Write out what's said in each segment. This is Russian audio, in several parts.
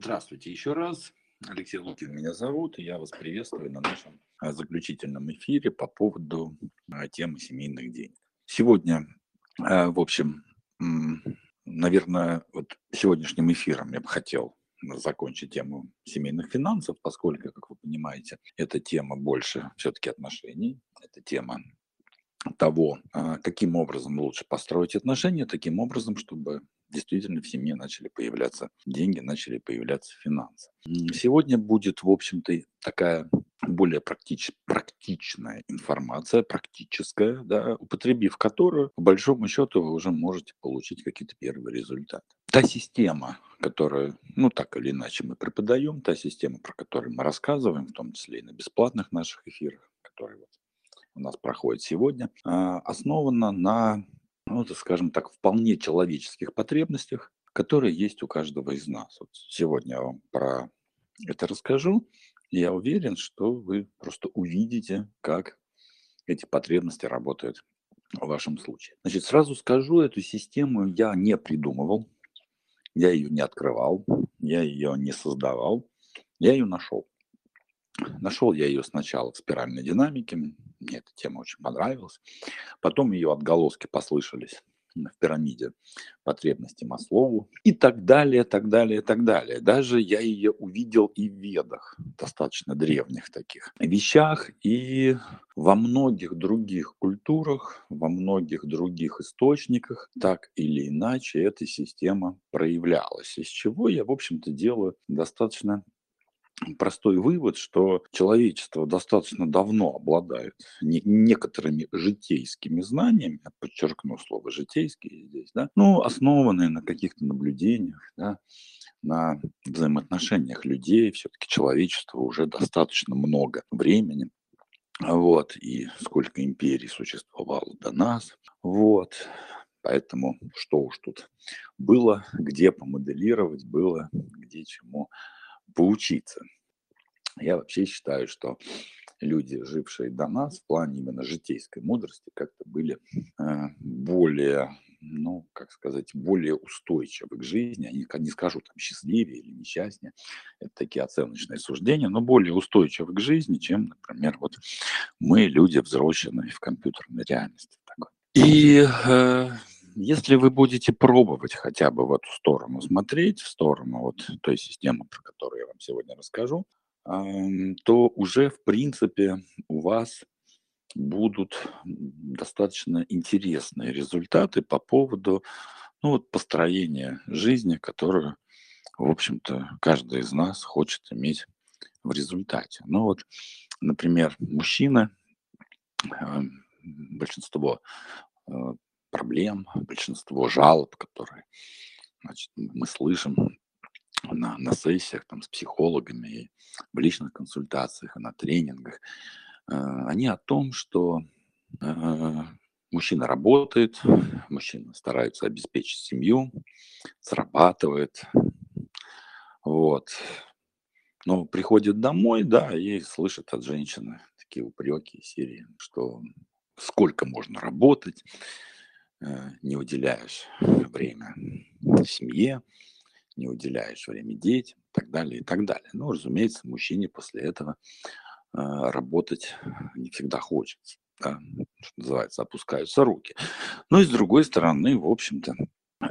Здравствуйте еще раз. Алексей Лукин меня зовут, и я вас приветствую на нашем а, заключительном эфире по поводу а, темы семейных денег. Сегодня, а, в общем, наверное, вот сегодняшним эфиром я бы хотел закончить тему семейных финансов, поскольку, как вы понимаете, эта тема больше все-таки отношений, это тема того, каким образом лучше построить отношения, таким образом, чтобы действительно в семье начали появляться деньги, начали появляться финансы. Сегодня будет, в общем-то, такая более практич, практичная информация, практическая, да, употребив которую, по большому счету, вы уже можете получить какие-то первые результаты. Та система, которую, ну, так или иначе мы преподаем, та система, про которую мы рассказываем, в том числе и на бесплатных наших эфирах, которые вот у нас проходят сегодня, а, основана на ну, это, скажем так, вполне человеческих потребностях, которые есть у каждого из нас. Вот сегодня я вам про это расскажу, я уверен, что вы просто увидите, как эти потребности работают в вашем случае. Значит, сразу скажу, эту систему я не придумывал, я ее не открывал, я ее не создавал, я ее нашел. Нашел я ее сначала в спиральной динамике, мне эта тема очень понравилась. Потом ее отголоски послышались в пирамиде потребностей Маслову и так далее, так далее, так далее. Даже я ее увидел и в ведах, достаточно древних таких вещах, и во многих других культурах, во многих других источниках так или иначе эта система проявлялась, из чего я, в общем-то, делаю достаточно простой вывод, что человечество достаточно давно обладает не, некоторыми житейскими знаниями, я подчеркну слово житейские здесь, да, ну, основанные на каких-то наблюдениях, да, на взаимоотношениях людей, все-таки человечество уже достаточно много времени, вот, и сколько империй существовало до нас, вот, поэтому что уж тут было, где помоделировать, было где чему поучиться. Я вообще считаю, что люди, жившие до нас в плане именно житейской мудрости, как-то были э, более, ну, как сказать, более устойчивы к жизни. Они, не скажу там счастливее или несчастнее, это такие оценочные суждения, но более устойчивы к жизни, чем, например, вот мы, люди, взросленные в компьютерной реальности. И э, если вы будете пробовать хотя бы в эту сторону смотреть, в сторону вот той системы, про которую я вам сегодня расскажу, то уже, в принципе, у вас будут достаточно интересные результаты по поводу ну, вот, построения жизни, которую, в общем-то, каждый из нас хочет иметь в результате. Ну вот, например, мужчины, большинство э, проблем, большинство жалоб, которые значит, мы слышим на, на сессиях там, с психологами, в личных консультациях, на тренингах, э, они о том, что э, мужчина работает, мужчина старается обеспечить семью, зарабатывает, вот. Но приходит домой, да, и слышит от женщины такие упреки серии, что сколько можно работать, Э, не уделяешь время семье, не уделяешь время детям и так далее, и так далее. Ну, разумеется, мужчине после этого э, работать не всегда хочется. Да? Что называется, опускаются руки. Но и с другой стороны, в общем-то,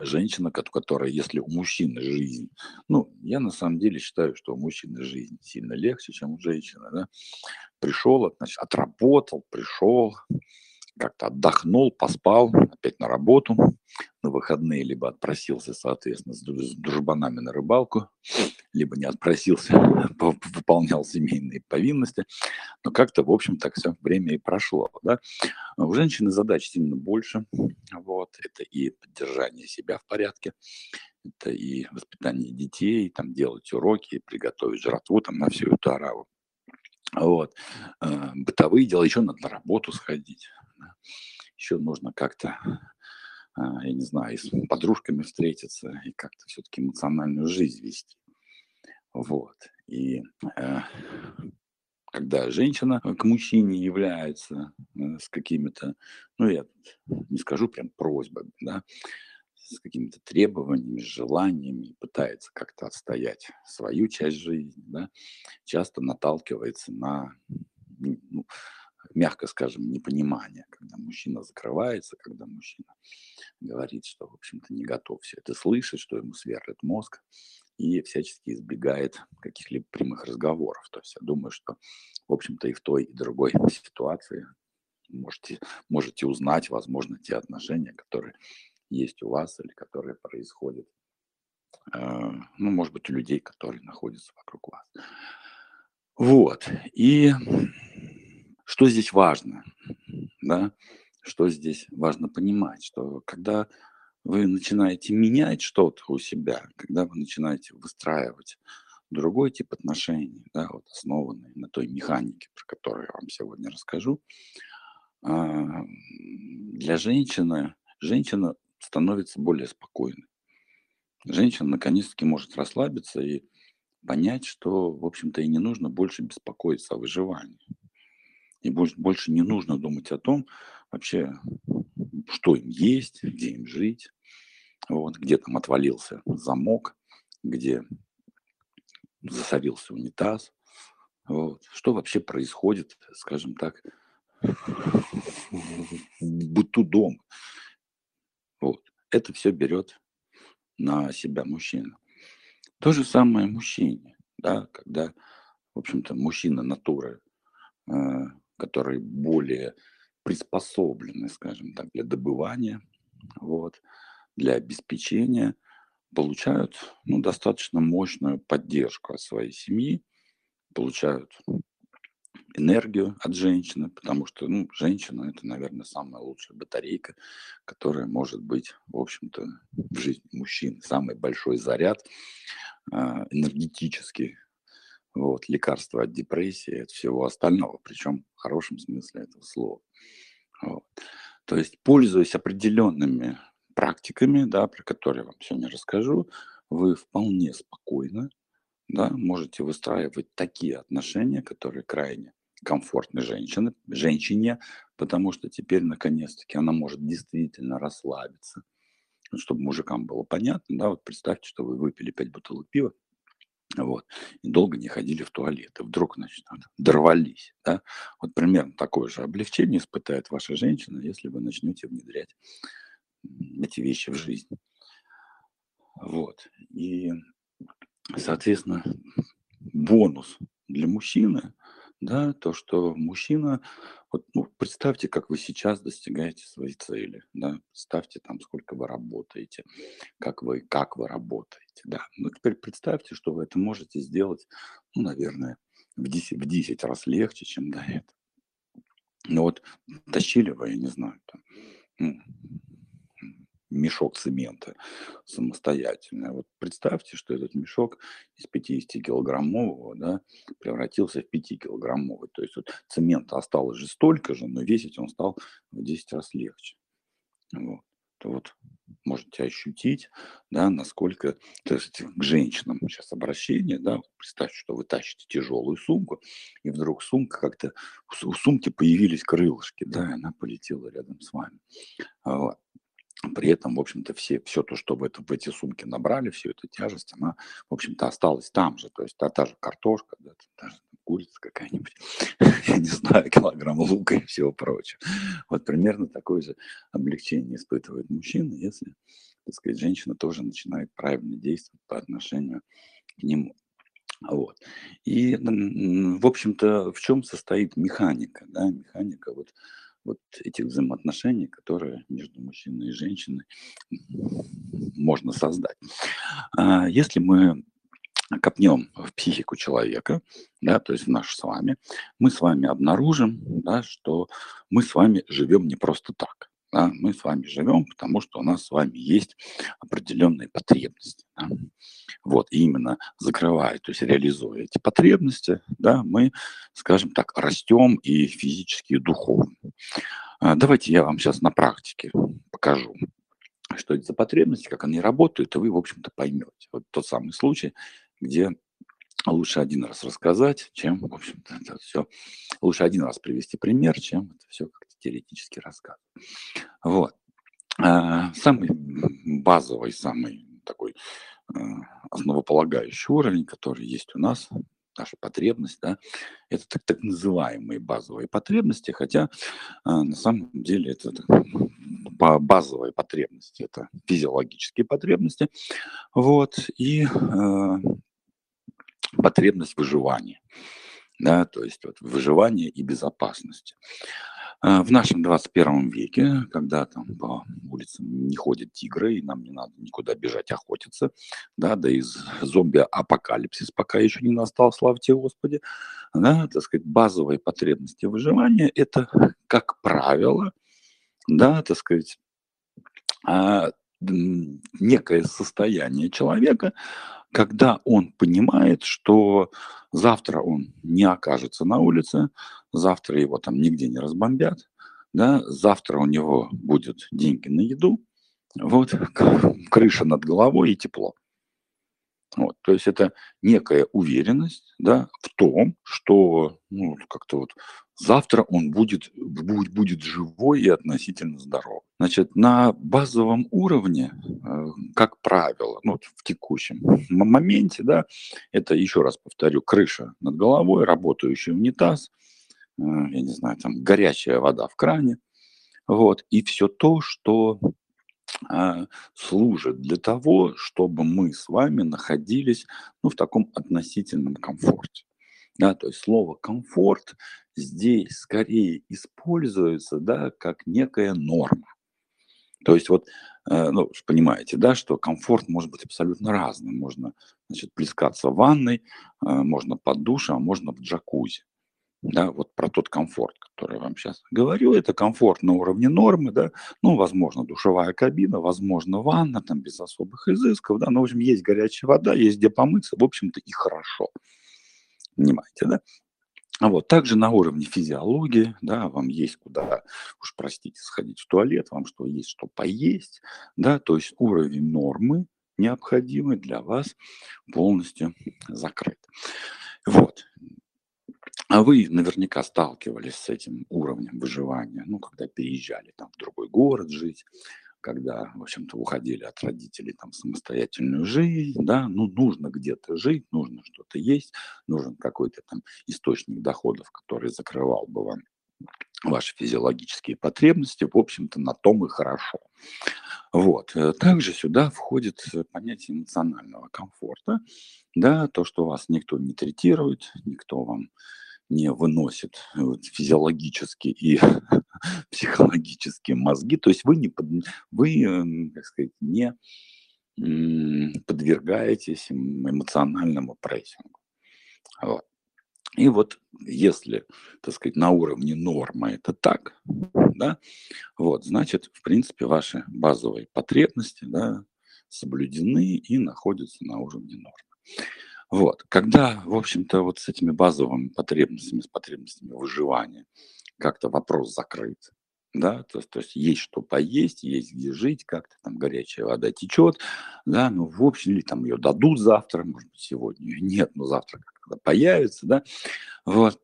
женщина, которая, если у мужчины жизнь, ну, я на самом деле считаю, что у мужчины жизнь сильно легче, чем у женщины, да, пришел, значит, отработал, пришел, как-то отдохнул, поспал, опять на работу, на выходные либо отпросился, соответственно, с дружбанами на рыбалку, либо не отпросился, выполнял семейные повинности, но как-то, в общем, так все время и прошло, да. У женщины задач сильно больше, вот, это и поддержание себя в порядке, это и воспитание детей, там, делать уроки, приготовить жратву, там, на всю эту араву. Вот. Э, бытовые дела, еще надо на работу сходить. Еще нужно как-то, а, я не знаю, с подружками встретиться и как-то все-таки эмоциональную жизнь вести. Вот. И э, когда женщина к мужчине является э, с какими-то, ну, я не скажу прям просьбами, да, с какими-то требованиями, желаниями, пытается как-то отстоять свою часть жизни, да, часто наталкивается на, ну, мягко скажем, непонимание, когда мужчина закрывается, когда мужчина говорит, что, в общем-то, не готов все это слышать, что ему сверлит мозг, и всячески избегает каких-либо прямых разговоров. То есть я думаю, что, в общем-то, и в той, и другой ситуации можете, можете узнать, возможно, те отношения, которые есть у вас или которые происходят, э, ну, может быть, у людей, которые находятся вокруг вас. Вот. И что здесь важно? Да? Что здесь важно понимать? Что когда вы начинаете менять что-то у себя, когда вы начинаете выстраивать другой тип отношений, да, вот основанный на той механике, про которую я вам сегодня расскажу, а, для женщины, женщина становится более спокойной. Женщина наконец-таки может расслабиться и понять, что, в общем-то, и не нужно больше беспокоиться о выживании. И больше не нужно думать о том, вообще, что им есть, где им жить, вот, где там отвалился замок, где засорился унитаз, вот, что вообще происходит, скажем так, в быту дома. Вот. Это все берет на себя мужчина. То же самое мужчине, да, когда, в общем-то, мужчина натуры, э, которые более приспособлены, скажем так, для добывания, вот, для обеспечения, получают ну, достаточно мощную поддержку от своей семьи, получают энергию от женщины, потому что ну, женщина это, наверное, самая лучшая батарейка, которая может быть, в общем-то, в жизни мужчин. Самый большой заряд э, энергетический, вот, лекарство от депрессии, от всего остального, причем в хорошем смысле этого слова. Вот. То есть, пользуясь определенными практиками, да, про которые я вам сегодня расскажу, вы вполне спокойно да, можете выстраивать такие отношения, которые крайне комфортной женщины, женщине, потому что теперь, наконец-таки, она может действительно расслабиться. Чтобы мужикам было понятно, да, вот представьте, что вы выпили 5 бутылок пива, вот, и долго не ходили в туалет, и вдруг, значит, дорвались, да, вот примерно такое же облегчение испытает ваша женщина, если вы начнете внедрять эти вещи в жизнь. Вот, и, соответственно, бонус для мужчины – да, то, что мужчина, вот, ну, представьте, как вы сейчас достигаете своей цели, да, представьте там, сколько вы работаете, как вы, как вы работаете, да. Ну, теперь представьте, что вы это можете сделать, ну, наверное, в 10, в 10 раз легче, чем до этого. Ну вот тащили вы, я не знаю, там, мешок цемента самостоятельно. Вот представьте, что этот мешок из 50-килограммового да, превратился в 5-килограммовый. То есть вот цемента осталось же столько же, но весить он стал в 10 раз легче. Вот. То вот можете ощутить, да, насколько, то есть к женщинам сейчас обращение, да, представьте, что вы тащите тяжелую сумку, и вдруг сумка как-то, у сумки появились крылышки, да, и она полетела рядом с вами. Вот. При этом, в общем-то, все, все то, что в, это, в эти сумки набрали, всю эту тяжесть, она, в общем-то, осталась там же. То есть та, та же картошка, да, та же курица какая-нибудь, я не знаю, килограмм лука и всего прочего. Вот примерно такое же облегчение испытывает мужчина, если, так сказать, женщина тоже начинает правильно действовать по отношению к нему. Вот. И, в общем-то, в чем состоит механика? Да? Механика вот вот этих взаимоотношений, которые между мужчиной и женщиной можно создать. А если мы копнем в психику человека, да, то есть в наш с вами, мы с вами обнаружим, да, что мы с вами живем не просто так. Да, мы с вами живем, потому что у нас с вами есть определенные потребности. Да. Вот, и именно закрывая, то есть реализуя эти потребности, да, мы, скажем так, растем и физически, и духовно. А, давайте я вам сейчас на практике покажу, что это за потребности, как они работают, и вы, в общем-то, поймете. Вот тот самый случай, где лучше один раз рассказать, чем, в общем-то, это все... Лучше один раз привести пример, чем это все как-то теоретически рассказывать. Вот. А, самый базовый, самый такой э, основополагающий уровень, который есть у нас, наша потребность, да, это так, так называемые базовые потребности, хотя а, на самом деле это базовые потребности, это физиологические потребности, вот, и э, потребность выживания, да, то есть вот выживание и безопасность. А, в нашем 21 веке, когда там по улицам не ходят тигры, и нам не надо никуда бежать охотиться, да, да и зомби-апокалипсис пока еще не настал, слава тебе Господи, да, так сказать, базовые потребности выживания – это, как правило, да, так сказать, а, некое состояние человека, когда он понимает, что завтра он не окажется на улице, завтра его там нигде не разбомбят, да, завтра у него будет деньги на еду, вот, крыша над головой и тепло. Вот, то есть это некая уверенность да, в том, что ну, как-то вот завтра он будет, будет, будет живой и относительно здоров. Значит, на базовом уровне, э, как правило, ну, вот в текущем моменте, да, это, еще раз повторю, крыша над головой, работающий унитаз, э, я не знаю, там горячая вода в кране, вот, и все то, что а, служит для того, чтобы мы с вами находились ну, в таком относительном комфорте. Да, то есть слово комфорт здесь скорее используется да, как некая норма. То есть вот, э, ну, понимаете, да, что комфорт может быть абсолютно разным. Можно, значит, плескаться в ванной, э, можно под душем, а можно в джакузи. Да, вот про тот комфорт, который я вам сейчас говорю, это комфорт на уровне нормы, да, ну, возможно, душевая кабина, возможно, ванна, там, без особых изысков, да, ну, в общем, есть горячая вода, есть где помыться, в общем-то, и хорошо, понимаете, да. А вот также на уровне физиологии, да, вам есть куда, уж простите, сходить в туалет, вам что есть, что поесть, да, то есть уровень нормы необходимый для вас полностью закрыт. Вот, а вы наверняка сталкивались с этим уровнем выживания, ну, когда переезжали там в другой город жить, когда, в общем-то, уходили от родителей там самостоятельную жизнь, да, ну, нужно где-то жить, нужно что-то есть, нужен какой-то там источник доходов, который закрывал бы вам ваши физиологические потребности, в общем-то, на том и хорошо. Вот. Э, также сюда входит понятие эмоционального комфорта, да, то, что вас никто не третирует, никто вам не выносит э, физиологически и психологически мозги, то есть вы не под, вы, как сказать, не подвергаетесь эмоциональному прессингу. Вот. И вот если, так сказать, на уровне нормы это так, да, вот, значит, в принципе, ваши базовые потребности, да, соблюдены и находятся на уровне нормы. Вот. Когда, в общем-то, вот с этими базовыми потребностями, с потребностями выживания как-то вопрос закрыт, да, то, то есть есть что поесть, есть где жить, как-то там горячая вода течет, да, ну, в общем, или там ее дадут завтра, может быть, сегодня ее нет, но завтра когда появится, да, вот,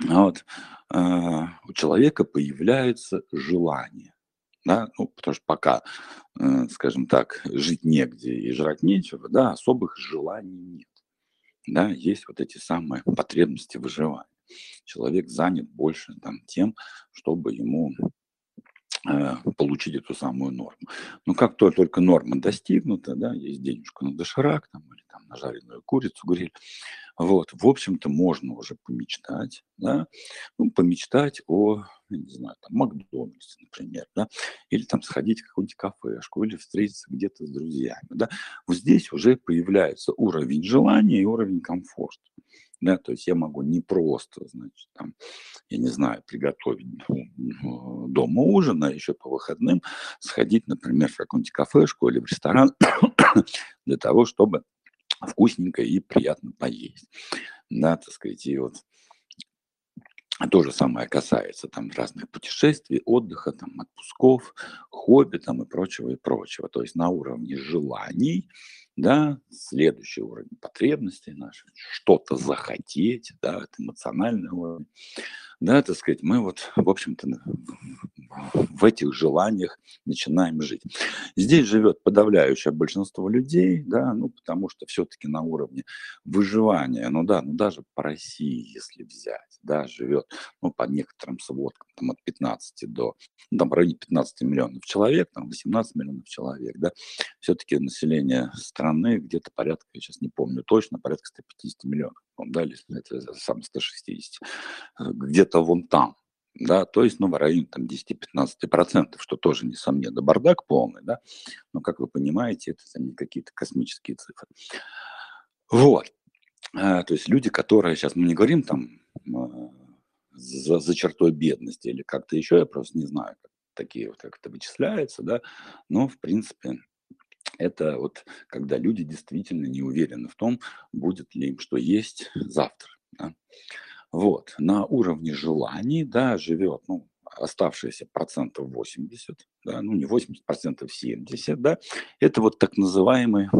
вот, э, у человека появляется желание, да, ну, потому что пока, э, скажем так, жить негде и жрать нечего, да, особых желаний нет да, есть вот эти самые потребности выживания. Человек занят больше там, тем, чтобы ему э, получить эту самую норму. Но как только, только норма достигнута, да, есть денежка на доширак там, или там, на жареную курицу, гриль, вот, в общем-то, можно уже помечтать, да, ну, помечтать о, не знаю, там, Макдональдсе, например, да, или там сходить в какую-нибудь кафешку, или встретиться где-то с друзьями, да. Вот здесь уже появляется уровень желания и уровень комфорта. Да, то есть я могу не просто, значит, там, я не знаю, приготовить ну, дома ужин, а еще по выходным сходить, например, в какую-нибудь кафешку или в ресторан для того, чтобы вкусненько и приятно поесть. Да, так сказать, и вот то же самое касается там разных путешествий, отдыха, там, отпусков, хобби там, и прочего, и прочего. То есть на уровне желаний, да, следующий уровень потребностей наших, что-то захотеть, да, это эмоциональный уровень. Да, так сказать, мы вот, в общем-то, в этих желаниях начинаем жить. Здесь живет подавляющее большинство людей, да, ну, потому что все-таки на уровне выживания, ну да, ну даже по России, если взять, да, живет, ну, по некоторым сводкам, там от 15 до, ну, там в районе 15 миллионов человек, там 18 миллионов человек, да, все-таки население страны где-то порядка, я сейчас не помню точно, порядка 150 миллионов, да, это сам 160, где-то вон там, да, то есть, ну, в районе там 10-15%, что тоже, несомненно, бардак полный, да, но, как вы понимаете, это не какие-то космические цифры. Вот, а, то есть люди, которые, сейчас мы не говорим там а, за, за чертой бедности или как-то еще, я просто не знаю, как такие вот, как это вычисляется, да, но, в принципе, это вот когда люди действительно не уверены в том, будет ли им что есть завтра, да. Вот, на уровне желаний, да, живет, ну, оставшиеся процентов 80, да, ну не 80, процентов 70, да, это вот так называемые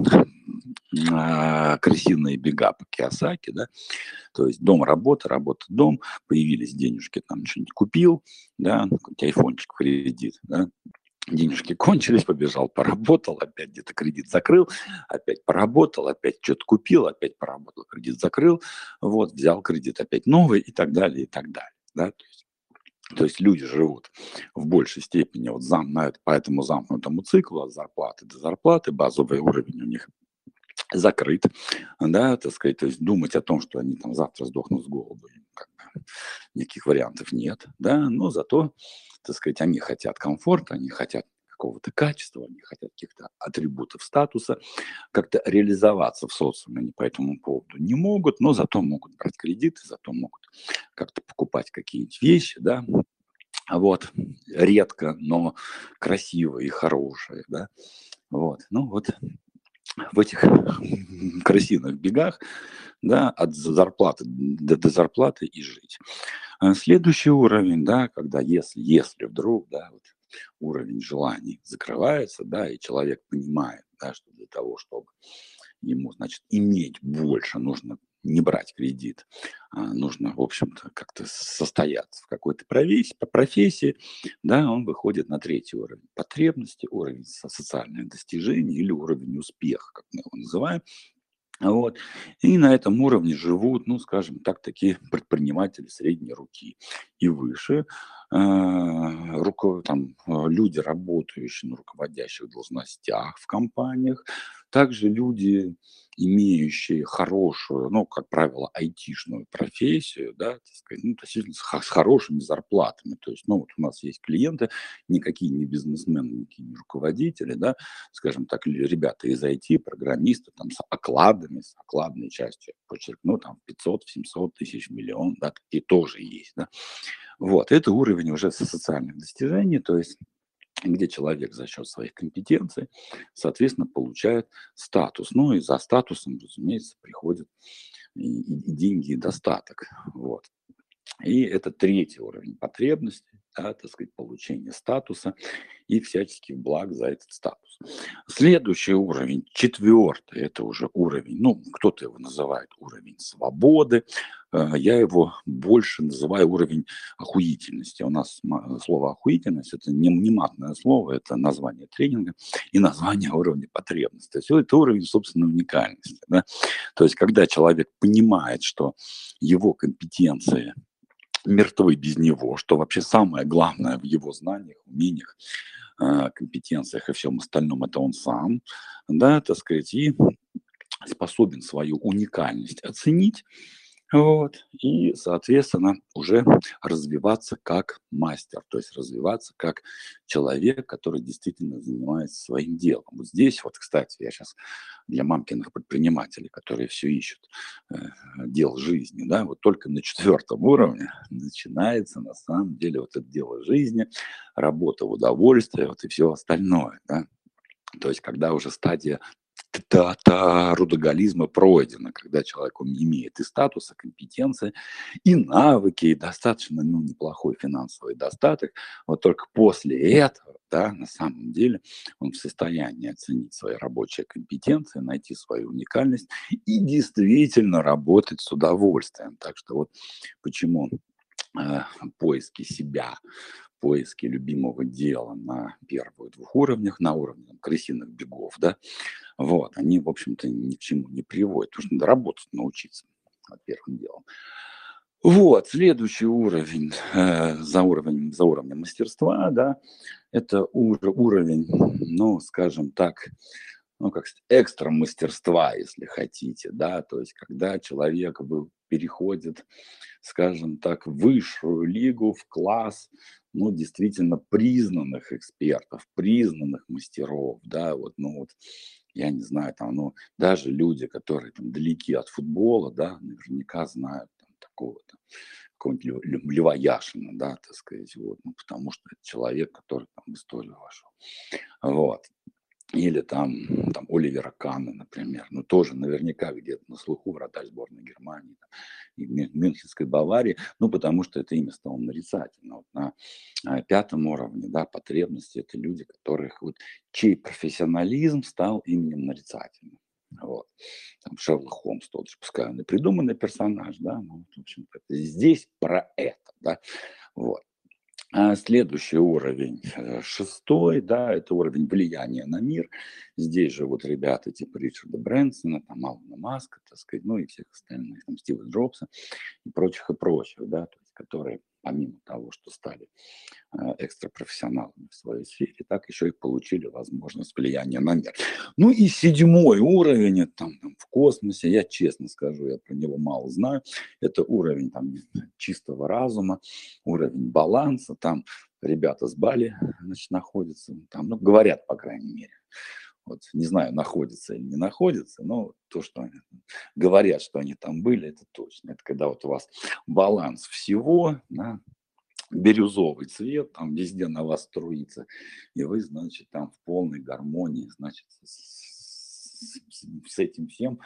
а, крысиные бега по Киосаки, да, то есть дом, работа, работа, дом, появились денежки, там что-нибудь купил, да, какой-нибудь айфончик кредит, да, денежки кончились, побежал, поработал, опять где-то кредит закрыл, опять поработал, опять что-то купил, опять поработал, кредит закрыл, вот, взял кредит опять новый и так далее, и так далее. Да? То, есть, то есть люди живут в большей степени вот зам, на по этому замкнутому циклу от зарплаты до зарплаты, базовый уровень у них закрыт, да, так сказать, то есть думать о том, что они там завтра сдохнут с голоду, как бы, никаких вариантов нет, да, но зато так сказать, они хотят комфорта, они хотят какого-то качества, они хотят каких-то атрибутов статуса, как-то реализоваться в социуме. Они по этому поводу не могут, но зато могут брать кредиты, зато могут как-то покупать какие-нибудь вещи, да, вот, редко, но красивые и хорошие, да, вот, ну вот в этих красивых бегах, да, от зарплаты до, до зарплаты и жить. А следующий уровень, да, когда если, если вдруг, да, вот уровень желаний закрывается, да, и человек понимает, да, что для того, чтобы ему, значит, иметь больше, нужно не брать кредит, а нужно, в общем-то, как-то состояться в какой-то профессии, да, он выходит на третий уровень потребности, уровень социальных достижений или уровень успеха, как мы его называем, вот. И на этом уровне живут, ну, скажем так, такие предприниматели средней руки и выше. А, руко, там, а, люди, работающие на руководящих должностях в компаниях, также люди, имеющие хорошую, ну, как правило, айтишную профессию, да, так сказать, ну, действительно, с, хорошими зарплатами. То есть, ну, вот у нас есть клиенты, никакие не бизнесмены, никакие не руководители, да, скажем так, ребята из IT, программисты, там, с окладами, с окладной частью, подчеркну, там, 500, 700 тысяч, миллион, да, такие тоже есть, да. Вот, это уровень уже социальных достижений, то есть где человек за счет своих компетенций, соответственно, получает статус. Ну и за статусом, разумеется, приходят и, и деньги, и достаток. Вот. И это третий уровень потребностей, да, так сказать, получение статуса и всяческих благ за этот статус. Следующий уровень, четвертый, это уже уровень, ну, кто-то его называет уровень свободы, э, я его больше называю уровень охуительности. У нас слово охуительность – это не, не матное слово, это название тренинга и название уровня потребности. То есть это уровень собственной уникальности. Да? То есть когда человек понимает, что его компетенции мертвы без него, что вообще самое главное в его знаниях, умениях, а, компетенциях и всем остальном это он сам, да, так сказать, и способен свою уникальность оценить вот. И, соответственно, уже развиваться как мастер, то есть развиваться как человек, который действительно занимается своим делом. Вот здесь вот, кстати, я сейчас для мамкиных предпринимателей, которые все ищут э, дел жизни, да, вот только на четвертом уровне начинается на самом деле вот это дело жизни, работа в удовольствие, вот и все остальное, да. То есть, когда уже стадия та рудоголизма пройдена, когда человек он имеет и статуса, компетенции, и навыки, и достаточно ну, неплохой финансовый достаток. Вот только после этого, да, на самом деле, он в состоянии оценить свои рабочие компетенции, найти свою уникальность и действительно работать с удовольствием. Так что вот почему э, поиски себя, поиски любимого дела на первых двух уровнях, на уровне там, крысиных бегов, да, вот, они, в общем-то, ни к чему не приводят, потому что надо работать, научиться, первым делом. Вот, следующий уровень, э, за, уровнем, за уровнем мастерства, да, это ур, уровень, ну, скажем так, ну, как сказать, экстра мастерства, если хотите, да, то есть когда человек переходит, скажем так, в высшую лигу, в класс, ну, действительно признанных экспертов, признанных мастеров, да, вот, ну, вот, я не знаю, там, ну, даже люди, которые там далеки от футбола, да, наверняка знают там такого-то, какого-нибудь Льва Яшина, да, так сказать, вот, ну, потому что это человек, который там в историю вошел. Вот или там, там Оливера Канна, например, ну тоже наверняка где-то на слуху вратарь сборной Германии там, и Мюнхенской Баварии, ну потому что это имя стало нарицательно. Вот на а, пятом уровне, да, потребности это люди, которых вот чей профессионализм стал именем нарицательным. Вот. Там Шерлок Холмс тот же, пускай он и придуманный персонаж, да, ну, в общем-то, здесь про это, да, вот. А следующий уровень, э, шестой, да, это уровень влияния на мир. Здесь же вот ребята типа Ричарда Брэнсона, там Алана Маска, так сказать, ну и всех остальных, там Стива Джобса и прочих и прочих, да, то которые помимо того, что стали э, экстрапрофессионалами в своей сфере, так еще и получили возможность влияния на мир. Ну и седьмой уровень, там, там в космосе, я честно скажу, я про него мало знаю, это уровень там чистого разума, уровень баланса, там ребята с Бали, значит, находятся, там, ну, говорят, по крайней мере. Вот, не знаю, находится или не находится, но то, что они говорят, что они там были, это точно. Это когда вот у вас баланс всего, да, бирюзовый цвет, там везде на вас струится, и вы, значит, там в полной гармонии, значит, с, с этим всем,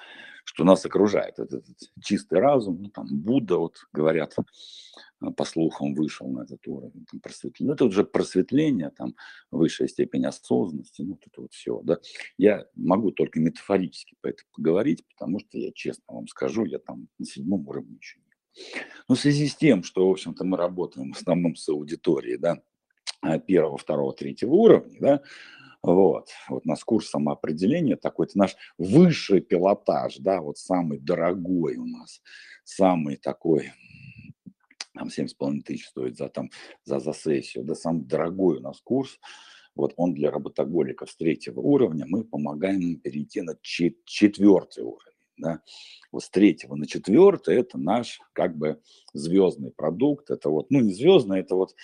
что нас окружает. Этот, этот чистый разум, ну, там Будда, вот говорят, э, по слухам вышел на этот уровень там, просветления. Ну, это уже просветление, там, высшая степень осознанности, ну, это вот все, да. Я могу только метафорически по этому поговорить, потому что я честно вам скажу, я там на седьмом уровне еще не. Но в связи с тем, что, в общем-то, мы работаем в основном с аудиторией, да, первого, второго, третьего уровня, да, вот, вот у нас курс самоопределения такой, это наш высший пилотаж, да, вот самый дорогой у нас, самый такой, там 7,5 тысяч стоит за, там, за, за сессию, да, самый дорогой у нас курс, вот он для работоголиков с третьего уровня, мы помогаем им перейти на четвертый уровень да, вот с третьего на четвертое, это наш как бы звездный продукт, это вот, ну не звездный, это вот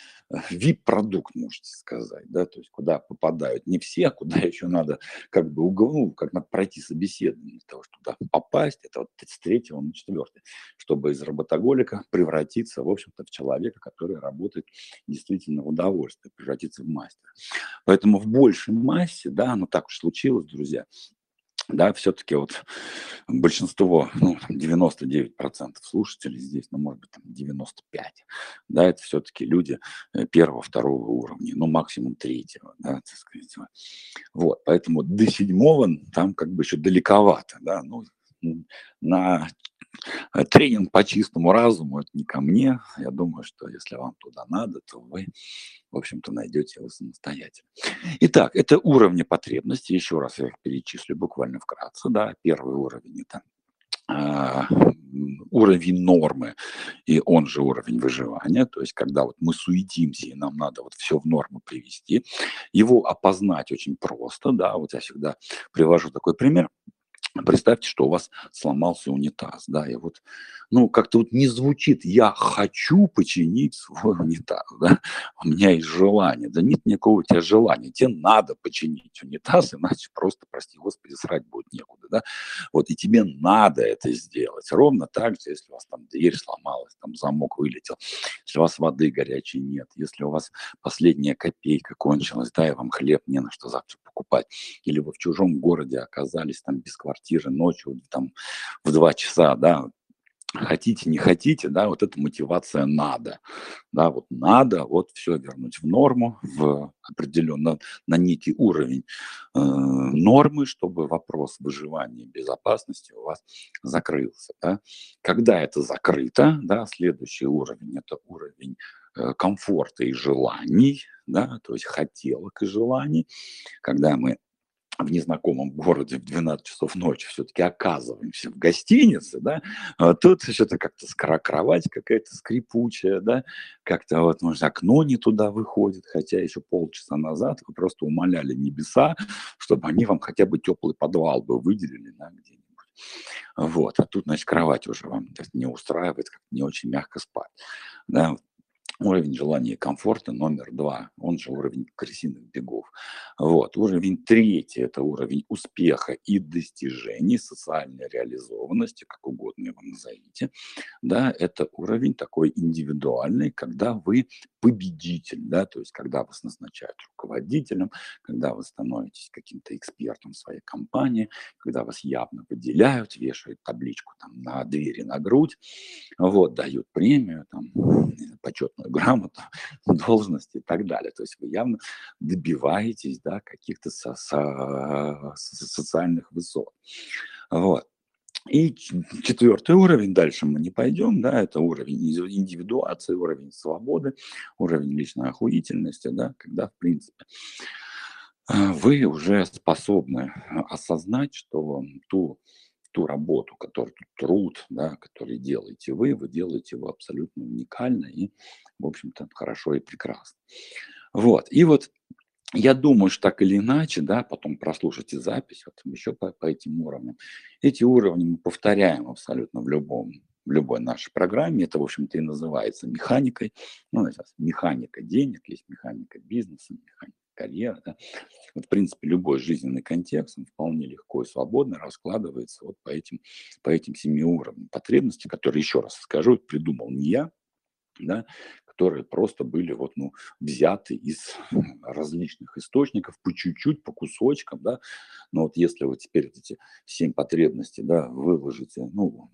VIP-продукт, можете сказать, да, то есть куда попадают не все, а куда еще надо как бы угол, как надо пройти собеседование для того, чтобы туда попасть, это вот с третьего на четвертое, чтобы из работоголика превратиться, в общем-то, в человека, который работает действительно в удовольствие, превратиться в мастера. Поэтому в большей массе, да, ну так уж случилось, друзья, да, все-таки вот большинство, ну, 99% слушателей здесь, ну, может быть, там 95, да, это все-таки люди э, первого, второго уровня, ну, максимум третьего, да, так сказать. Вот, поэтому до седьмого там как бы еще далековато, да, ну, на тренинг по чистому разуму, это не ко мне. Я думаю, что если вам туда надо, то вы, в общем-то, найдете его самостоятельно. Итак, это уровни потребностей. Еще раз я их перечислю буквально вкратце. Да. Первый уровень – это а, уровень нормы, и он же уровень выживания, то есть когда вот мы суетимся, и нам надо вот все в норму привести, его опознать очень просто, да, вот я всегда привожу такой пример – Представьте, что у вас сломался унитаз, да, и вот, ну, как-то вот не звучит «я хочу починить свой унитаз», да, у меня есть желание, да нет никакого у тебя желания, тебе надо починить унитаз, иначе просто, прости господи, срать будет некуда, да, вот, и тебе надо это сделать, ровно так же, если у вас там дверь сломалась, там замок вылетел, если у вас воды горячей нет, если у вас последняя копейка кончилась, да, и вам хлеб не на что завтра покупать, или вы в чужом городе оказались там без квартиры ночью, там в два часа, да, хотите, не хотите, да, вот эта мотивация надо, да, вот надо вот все вернуть в норму, в определенно на некий уровень э, нормы, чтобы вопрос выживания и безопасности у вас закрылся, да. Когда это закрыто, да, следующий уровень – это уровень э, комфорта и желаний, да, то есть хотелок и желаний, когда мы в незнакомом городе в 12 часов ночи все-таки оказываемся в гостинице, да, а тут что-то как-то кровать какая-то скрипучая, да, как-то вот, может, окно не туда выходит, хотя еще полчаса назад вы просто умоляли небеса, чтобы они вам хотя бы теплый подвал бы выделили, да, где-нибудь. Вот, а тут, значит, кровать уже вам не устраивает, как не очень мягко спать. Да, Уровень желания комфорта номер два, он же уровень крысиных бегов. Вот. Уровень третий – это уровень успеха и достижений, социальной реализованности, как угодно его назовите. Да, это уровень такой индивидуальный, когда вы победитель, да, то есть когда вас назначают руководителем, когда вы становитесь каким-то экспертом своей компании, когда вас явно выделяют, вешают табличку там на двери, на грудь, вот, дают премию, там, почетную грамоту, должность и так далее. То есть вы явно добиваетесь, да, каких-то со со социальных высот. Вот. И четвертый уровень, дальше мы не пойдем, да, это уровень индивидуации, уровень свободы, уровень личной охуительности, да, когда, в принципе, э, вы уже способны осознать, что ту, ту работу, которую труд, да, который делаете вы, вы делаете его абсолютно уникально и, в общем-то, хорошо и прекрасно. Вот, и вот я думаю, что так или иначе, да, потом прослушайте запись, вот еще по, по этим уровням. Эти уровни мы повторяем абсолютно в любом в любой нашей программе. Это, в общем-то, и называется механикой. Ну, механика денег, есть механика бизнеса, механика карьеры. Да. Вот, в принципе, любой жизненный контекст, он вполне легко и свободно раскладывается вот по этим, по этим семи уровням потребностей, которые, еще раз скажу, придумал не я, да, которые просто были вот, ну, взяты из различных источников по чуть-чуть, по кусочкам, да, но вот если вы теперь эти семь потребностей, да, выложите, ну,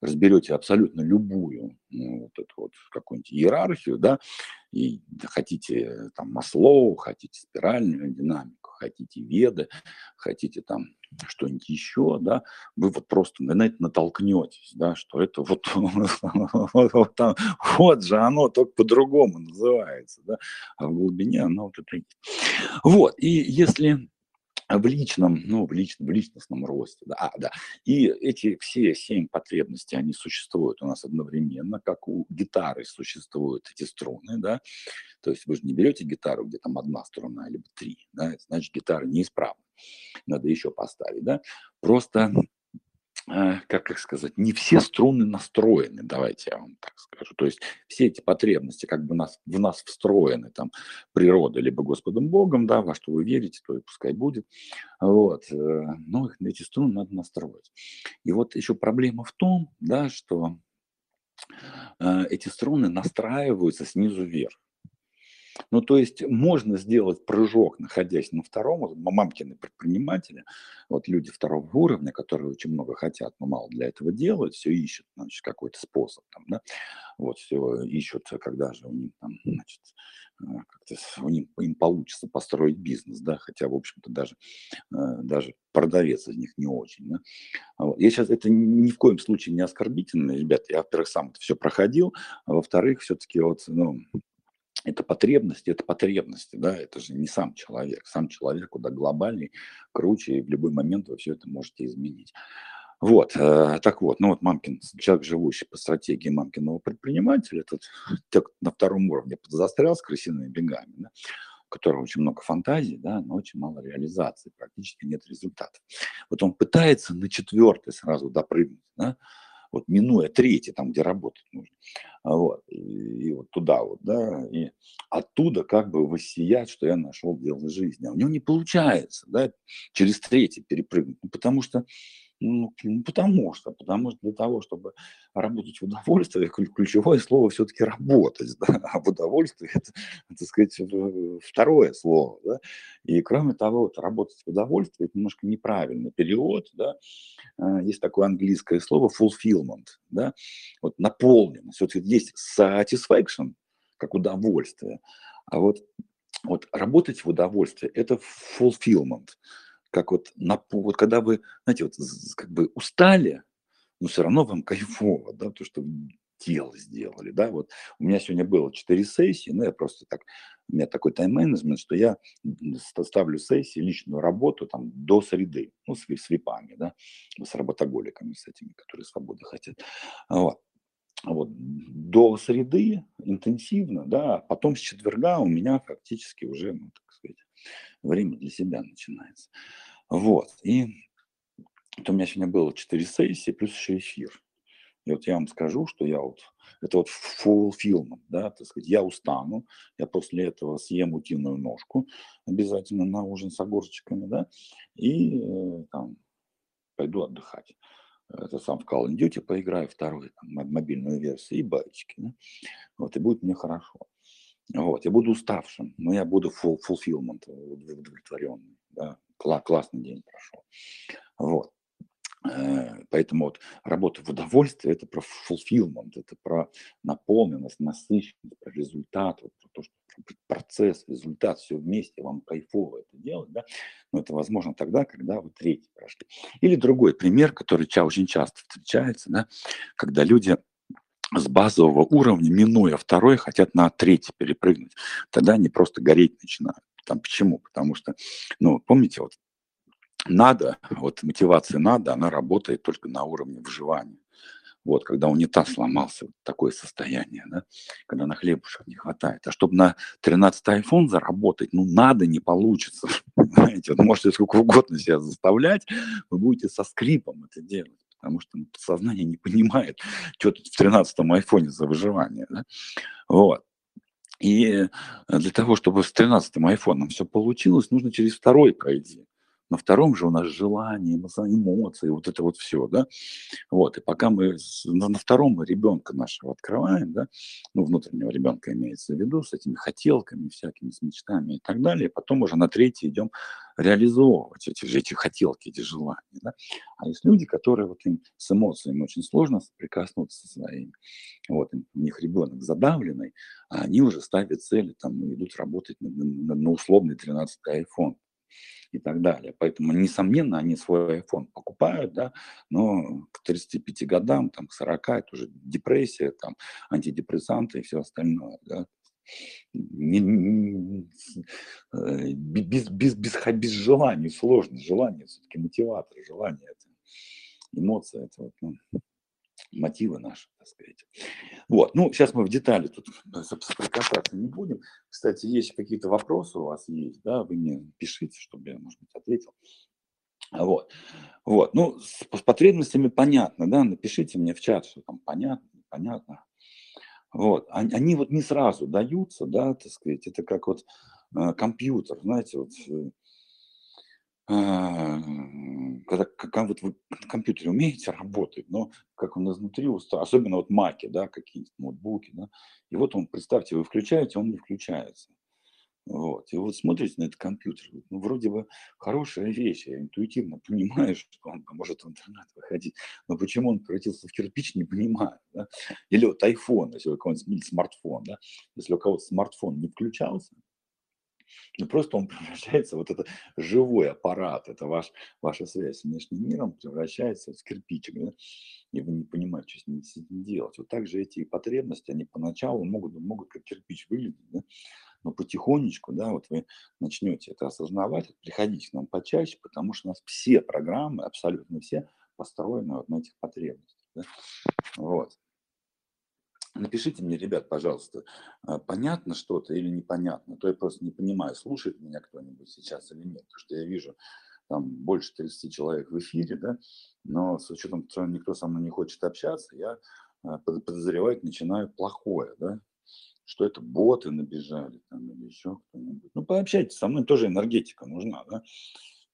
разберете абсолютно любую, ну, вот эту вот какую-нибудь иерархию, да, и хотите там Маслоу, хотите спиральную динамику, хотите веды, хотите там что-нибудь еще, да, вы вот просто на это натолкнетесь, да, что это вот, вот, там, вот же оно только по-другому называется, да, а в глубине оно вот это. Вот, и если в личном, ну, в, личном, в личностном росте, да, а, да. И эти все семь потребностей, они существуют у нас одновременно, как у гитары существуют эти струны, да, то есть вы же не берете гитару, где там одна струна, либо три, да, значит гитара неисправна, надо еще поставить, да, просто а, как их сказать, не все струны настроены, давайте я вам так скажу. То есть все эти потребности как бы нас, в нас встроены, там, природой, либо Господом Богом, да, во что вы верите, то и пускай будет. Вот. Э, но эти струны надо настроить. И вот еще проблема в том, да, что э, эти струны настраиваются снизу вверх. Ну, то есть можно сделать прыжок, находясь на втором, мамкины предприниматели, вот люди второго уровня, которые очень много хотят, но мало для этого делают, все ищут, значит, какой-то способ там, да, вот все ищут, когда же у них там, значит, э, как-то у них, им получится построить бизнес, да, хотя, в общем-то, даже, э, даже продавец из них не очень, да. Вот. Я сейчас, это ни в коем случае не оскорбительно, ребят, я, во-первых, сам это все проходил, а во-вторых, все-таки вот, ну, это потребности, это потребности, да, это же не сам человек. Сам человек куда глобальный, круче, и в любой момент вы все это можете изменить. Вот, э, так вот, ну вот Мамкин, человек, живущий по стратегии мамкиного предпринимателя, этот человек на втором уровне застрял с крысиными бегами, да, у которого очень много фантазий, да, но очень мало реализации, практически нет результатов. Вот он пытается на четвертый сразу допрыгнуть, да, вот минуя третий, там, где работать нужно, вот, и, и вот туда вот, да, и оттуда как бы воссиять, что я нашел дело жизни. А у него не получается, да, через третий перепрыгнуть, ну, потому что Ну, потому что, потому что для того, чтобы работать в удовольствие, ключевое слово все-таки работать, да? а в удовольствие это, так сказать, второе слово, да? и кроме того, вот, работать в удовольствие это немножко неправильный период, да? А, есть такое английское слово fulfillment, да? вот наполненность, вот есть satisfaction, как удовольствие, а вот, вот работать в удовольствие это fulfillment, как вот, на, вот когда вы, знаете, вот как бы устали, но все равно вам кайфово, да, то, что дело сделали, да, вот у меня сегодня было 4 сессии, ну, я просто так, у меня такой тайм-менеджмент, что я ставлю сессии, личную работу там до среды, ну, с, с випами, да, с работоголиками, с этими, которые свободы хотят, вот. Вот, до среды интенсивно, да, а потом с четверга у меня фактически уже, ну, сказать, время для себя начинается. Вот. И вот у меня сегодня было 4 сессии, плюс еще эфир. И вот я вам скажу, что я вот, это вот fulfillment, да, так сказать, я устану, я после этого съем утиную ножку обязательно на ужин с огурчиками, да, и э, там пойду отдыхать. Это сам в Call of Duty поиграю, второй, там, мобильную версию, и баечки, да, вот, и будет мне хорошо. Вот, я буду уставшим, но я буду full, fulfillment, удовлетворенный, да, Кла- классный день прошел. Вот. Э, поэтому вот работа в удовольствии – это про fulfillment, это про наполненность, насыщенность, про результат, вот про то, что процесс, результат, все вместе, вам кайфово это делать, да, но это возможно тогда, когда вы третий прошли. Или другой пример, который очень часто встречается, да, когда люди с базового уровня, минуя второй, хотят на третий перепрыгнуть. Тогда они просто гореть начинают. Там почему? Потому что, ну, помните, вот надо, вот мотивация надо, она работает только на уровне выживания. Вот, когда унитаз сломался, вот такое состояние, да, когда на хлебушек не хватает. А чтобы на 13 iPhone заработать, ну, надо, не получится. Понимаете, вот можете сколько угодно себя заставлять, вы будете со скрипом это делать потому что ну, сознание не понимает, что тут в 13-м айфоне за выживание. Да? Вот. И для того, чтобы с 13-м айфоном все получилось, нужно через второй пройти на втором же у нас желание, эмоции, вот это вот все, да, вот, и пока мы на, втором ребенка нашего открываем, да, ну, внутреннего ребенка имеется в виду, с этими хотелками всякими, с мечтами и так далее, потом уже на третий идем реализовывать эти эти хотелки, эти желания, да, а есть люди, которые вот им с эмоциями очень сложно соприкоснуться со своими, вот, у них ребенок задавленный, а они уже ставят цели, там, идут работать на, на, на условный 13-й iPhone, и так далее. Поэтому, несомненно, они свой iPhone покупают, да, но к 35 годам, там, к 40, это уже депрессия, там, антидепрессанты и все остальное, да. Не, не, э, без, без, без, без желания сложно, желание все-таки мотиватор, желание это эмоция, это вот, ну, мотивы наши, так сказать. Вот, ну, сейчас мы в детали тут соприкасаться не будем. Кстати, есть какие-то вопросы у вас есть, да, вы мне пишите, чтобы я, может быть, ответил. Вот, вот, ну, с, с потребностями понятно, да, напишите мне в чат, что там понятно, понятно. Вот, они, они вот не сразу даются, да, так сказать, это как вот э, компьютер, знаете, вот э, а, когда, когда вот вы на компьютере умеете работать, но как он изнутри устроен, особенно вот маки, да, какие-нибудь ноутбуки, да, и вот он, представьте, вы включаете, он не включается. Вот. И вот смотрите на этот компьютер, ну, вроде бы хорошая вещь, я интуитивно понимаю, что он может в интернет выходить, но почему он превратился в кирпич, не понимаю. Да? Или вот iPhone, если у кого-нибудь смартфон, да? если у кого-то смартфон не включался, ну, просто он превращается, вот это живой аппарат, это ваш, ваша связь с внешним миром превращается в кирпичик, да? и вы не понимаете, что с ним, с ним делать. Вот так же эти потребности, они поначалу могут, могут как кирпич выглядеть, да? но потихонечку, да, вот вы начнете это осознавать, приходите к нам почаще, потому что у нас все программы, абсолютно все, построены вот на этих потребностях. Да? Вот. Напишите мне, ребят, пожалуйста, а, понятно что-то или непонятно, то я просто не понимаю, слушает меня кто-нибудь сейчас или нет, потому что я вижу там больше 30 человек в эфире, да, но с учетом, что никто со мной не хочет общаться, я а, подозревать начинаю плохое, да, что это боты набежали там или еще кто-нибудь. Ну, пообщайтесь со мной, тоже энергетика нужна, да.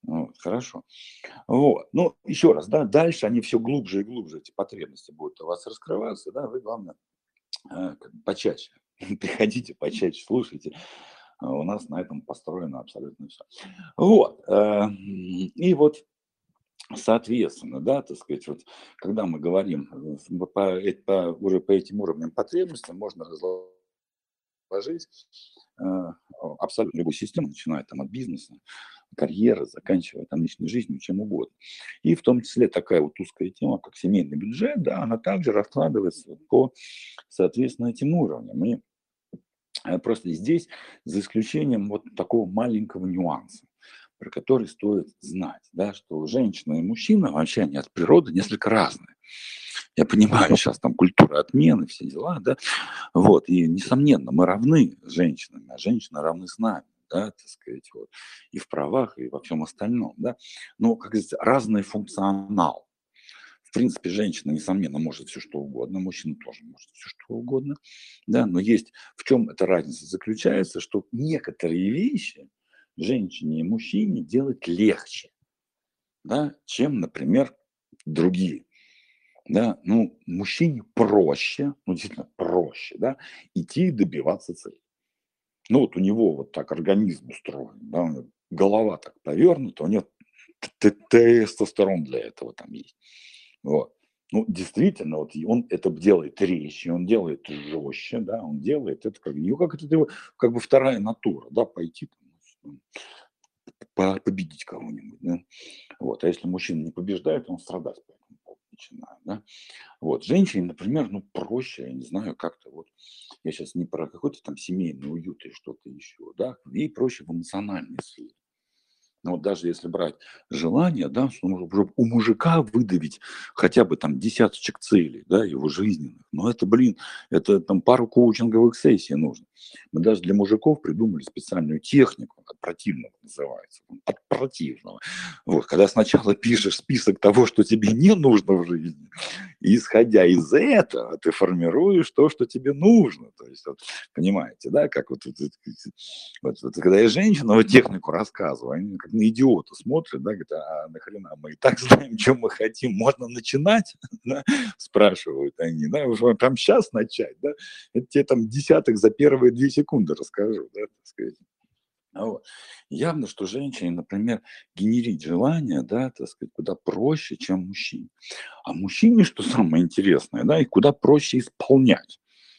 Вот, хорошо. Вот. Ну, еще раз, да, дальше они все глубже и глубже, эти потребности будут у вас раскрываться, да, вы, главное, почаще, приходите почаще, слушайте. А у нас на этом построено абсолютно все. Вот. Э, и вот Соответственно, да, так сказать, вот, когда мы говорим э, по, по, уже по этим уровням потребностей, можно разложить э, абсолютно любую систему, начиная там от бизнеса, карьеры, заканчивая там личной жизнью, чем угодно. И в том числе такая вот узкая тема, как семейный бюджет, да, она также раскладывается по, соответственно, этим уровням. И э, просто здесь, за исключением вот такого маленького нюанса, про который стоит знать, да, что женщина и мужчина вообще они от природы несколько разные. Я понимаю, сейчас там культура отмены, все дела, да, вот, и, несомненно, мы равны с женщинами, а женщины равны с нами, да, так сказать, вот, и в правах, и во всем остальном, да, но, как говорится, разный функционал. В принципе, женщина, несомненно, может все что угодно, мужчина тоже может все что угодно, да, но есть, в чем эта разница заключается, что некоторые вещи, женщине и мужчине делать легче, да, чем, например, другие. Да, ну, мужчине проще, ну, действительно проще, да, идти и добиваться цели. Ну, вот у него вот так организм устроен, да, голова так повернута, у него тестостерон для этого там есть. Вот. Ну, действительно, вот он это делает резче, он делает жестче, да, он делает это как, ну, как это его, как бы вторая натура, да, пойти победить кого-нибудь. Да? Вот. А если мужчина не побеждает, он страдать начинает. Да? Вот. Женщине, например, ну проще, я не знаю, как-то вот, я сейчас не про какой-то там семейный уют или что-то еще, да, ей проще в эмоциональной сфере. Но вот даже если брать желание, да, чтобы у мужика выдавить хотя бы там десяточек целей, да, его жизненных, но это, блин, это там пару коучинговых сессий нужно. Мы даже для мужиков придумали специальную технику, от противного называется, от противного. Вот, когда сначала пишешь список того, что тебе не нужно в жизни, и исходя из этого ты формируешь то, что тебе нужно. То есть, вот, понимаете, да, как вот, вот, вот, вот когда я женщинам технику рассказываю, они как на идиота смотрят, да, говорят, а нахрена мы и так знаем, что мы хотим, можно начинать, спрашивают они, да, прям сейчас начать, да, это тебе там десяток за первые две секунды расскажу, да, так сказать. Вот. Явно, что женщине, например, генерить желание, да, так сказать, куда проще, чем мужчине. А мужчине, что самое интересное, да, и куда проще исполнять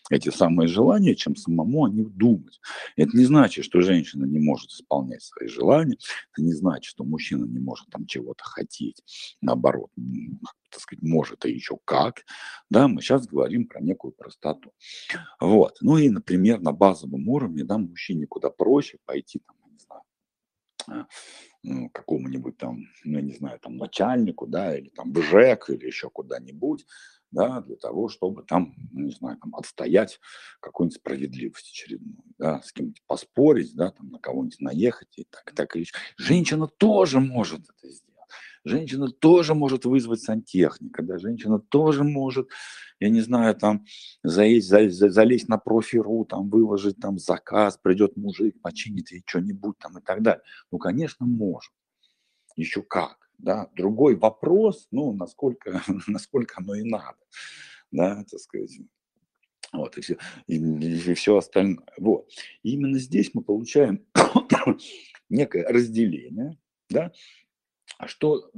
эти самые желания, чем самому о них думать. Это не значит, что женщина не может исполнять свои желания, это не значит, что мужчина не может там чего-то хотеть. Наоборот, так сказать, может, и еще как. Да, мы сейчас говорим про некую простоту. Вот. Ну и, например, на базовом уровне, да, мужчине куда проще пойти там, не знаю, а, ну, какому-нибудь там, ну, я не знаю, там начальнику, да, или там в ЖЭК, или еще куда-нибудь, да, для того, чтобы там, ну, не знаю, там отстоять какую-нибудь справедливость очередную, да, с кем-нибудь поспорить, да, там на кого-нибудь наехать и так, так и Женщина тоже может это сделать. Женщина тоже может вызвать сантехника, да, женщина тоже может, я не знаю, там залезть, залезть, на профи.ру, там выложить там заказ, придет мужик, починит ей что-нибудь там и так далее. Ну, конечно, может. Еще как. Да? Другой вопрос, ну, насколько, насколько оно и надо, да, так сказать. Вот, и все, и, и все остальное. Вот. И именно здесь мы получаем некое разделение, да, а что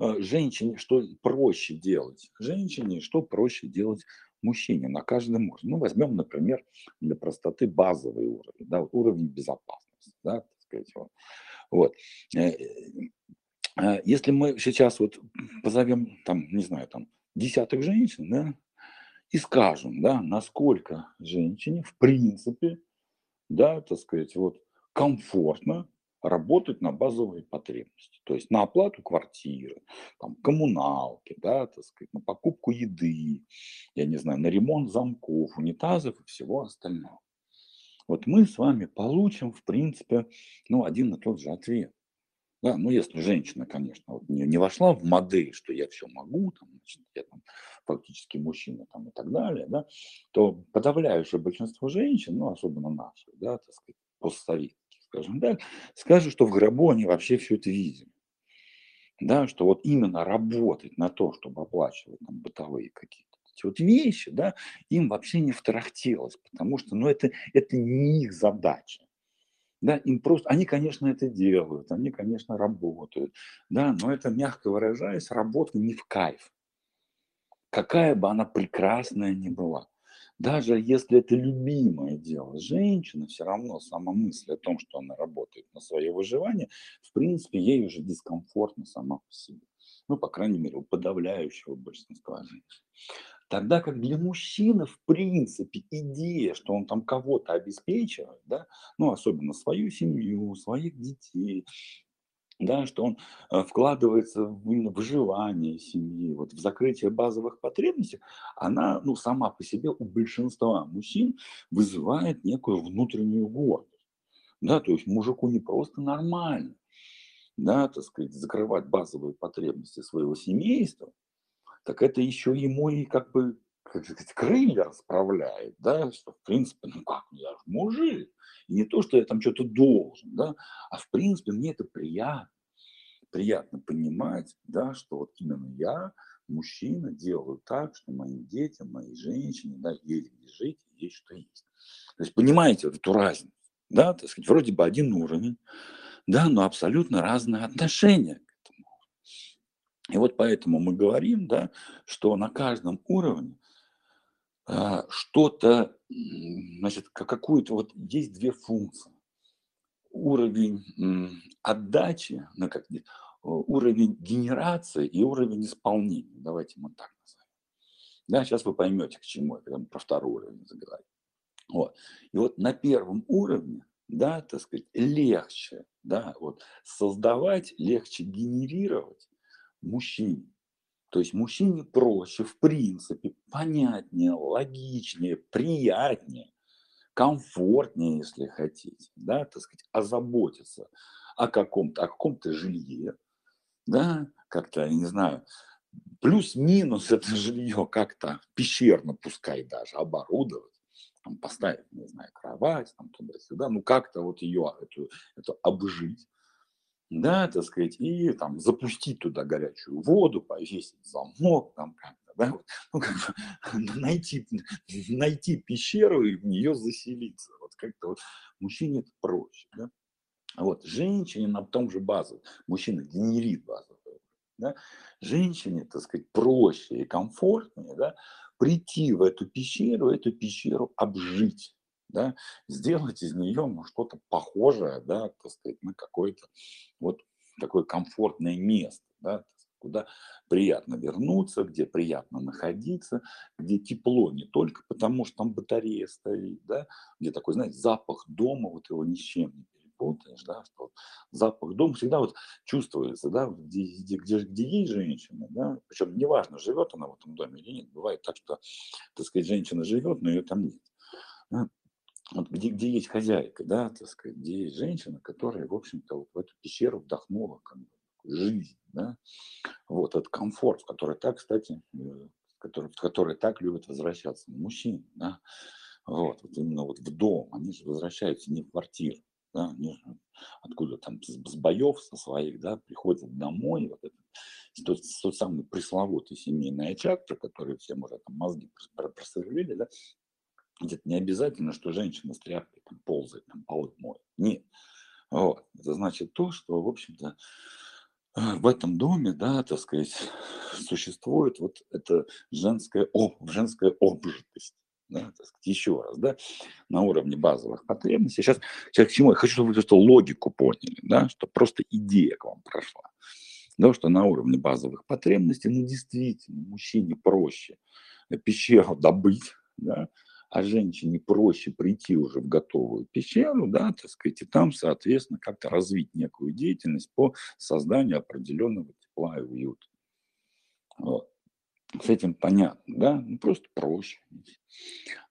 э, женщине, что проще делать женщине, что проще делать мужчине на каждом уровне. Ну, возьмем, например, для простоты базовый уровень, да, уровень безопасности, да, так сказать, вот. вот. Э, если мы сейчас вот позовем, там, не знаю, там, десяток женщин, да, и скажем, да, насколько женщине, в принципе, да, так сказать, вот, комфортно работать на базовые потребности, то есть на оплату квартиры, там, коммуналки, да, так сказать, на покупку еды, я не знаю, на ремонт замков, унитазов и всего остального. Вот мы с вами получим, в принципе, ну, один и тот же ответ. Да, ну если женщина, конечно, вот не, не вошла в модель, что я все могу, там, значит, я там фактически мужчина там, и так далее, да, то подавляющее большинство женщин, ну особенно наших, да, так сказать, постсоветских, скажем так, скажут, что в гробу они вообще все это видели. да, что вот именно работать на то, чтобы оплачивать там бытовые какие-то эти вот вещи, да, им вообще не второхтелось, потому что, ну, это, это не их задача. Да, им просто, они, конечно, это делают, они, конечно, работают, да, но это, мягко выражаясь, работа не в кайф. Какая бы она прекрасная ни была. Даже если это любимое дело женщины, все равно сама мысль о том, что она работает на свое выживание, в принципе, ей уже дискомфортно сама по себе. Ну, по крайней мере, у подавляющего большинства женщин. Тогда как для мужчины, в принципе, идея, что он там кого-то обеспечивает, да, ну, особенно свою семью, своих детей, да, что он э, вкладывается в выживание семьи, вот в закрытие базовых потребностей, она, ну, сама по себе у большинства мужчин вызывает некую внутреннюю гордость. Да, то есть мужику не просто нормально, да, так сказать, закрывать базовые потребности своего семейства, так это еще ему и как бы как сказать, крылья расправляет, да, что в принципе, ну как, ну я же мужик, и не то, что я там что-то должен, да, а в принципе мне это приятно, приятно понимать, да, что вот именно я, мужчина, делаю так, что моим детям, моей женщине, да, есть где жить, есть что есть. То есть понимаете вот эту разницу, да, так сказать, вроде бы один уровень, да, но абсолютно разные отношения и вот поэтому мы говорим, да, что на каждом уровне а, что-то, значит, какую-то, вот есть две функции. Уровень м, отдачи, ну, как, уровень генерации и уровень исполнения. Давайте мы так назовем. Да, сейчас вы поймете, к чему я, когда про второй уровень заговорим. Вот. И вот на первом уровне, да, так сказать, легче, да, вот создавать, легче генерировать, мужчине. То есть мужчине проще, в принципе, понятнее, логичнее, приятнее, комфортнее, если хотите, да, так сказать, озаботиться о каком-то, о каком-то жилье, да, как-то, я не знаю, плюс-минус это жилье как-то пещерно, пускай даже, оборудовать, там, поставить, не знаю, кровать, там, туда-сюда, ну, как-то вот ее, эту, эту обжить, да, так сказать, и там запустить туда горячую воду, повесить замок, там как-то, да, вот, ну, как бы найти, найти пещеру и в нее заселиться. Вот как-то вот мужчине это проще, да. Вот, женщине на том же базу, мужчина генерит базу, да, женщине, так сказать, проще и комфортнее, да, прийти в эту пещеру, эту пещеру обжить да, сделать из нее ну, что-то похожее, да, так сказать, на какое-то вот такое комфортное место, да, куда приятно вернуться, где приятно находиться, где тепло не только потому, что там батарея стоит, да, где такой, знаете, запах дома, вот его ни с чем не перепутаешь, да, что запах дома всегда вот чувствуется, да, где, где, где, где есть женщина, да, причем неважно, живет она в этом доме или нет, бывает так, что, так сказать, женщина живет, но ее там нет. Вот где, где есть хозяйка, да, так сказать, где есть женщина, которая, в общем-то, вот в эту пещеру вдохнула как бы, жизнь, да, вот этот комфорт, в который так, кстати, э, который, в который так любят возвращаться мужчины, да, вот, вот именно вот в дом, они же возвращаются не в квартиру, да, они же откуда там с, с боев со своих, да, приходят домой, вот это, тот, тот самый пресловутый семейный очаг, про который всем уже там мозги просверлили, да, где-то не обязательно, что женщина с тряпкой там ползает, там полы моет. Нет. Вот. Это значит то, что, в общем-то, э, в этом доме, да, так сказать, существует вот эта женская, о, женская обжитость. Да, так сказать, еще раз, да, на уровне базовых потребностей. Сейчас, сейчас к чему? Я хочу, чтобы вы просто логику поняли, да, что просто идея к вам прошла. Да, что на уровне базовых потребностей, ну, действительно, мужчине проще пещеру добыть, да, а женщине проще прийти уже в готовую пещеру, да, так сказать, и там, соответственно, как-то развить некую деятельность по созданию определенного тепла и уюта. Вот. С этим понятно, да, ну просто проще.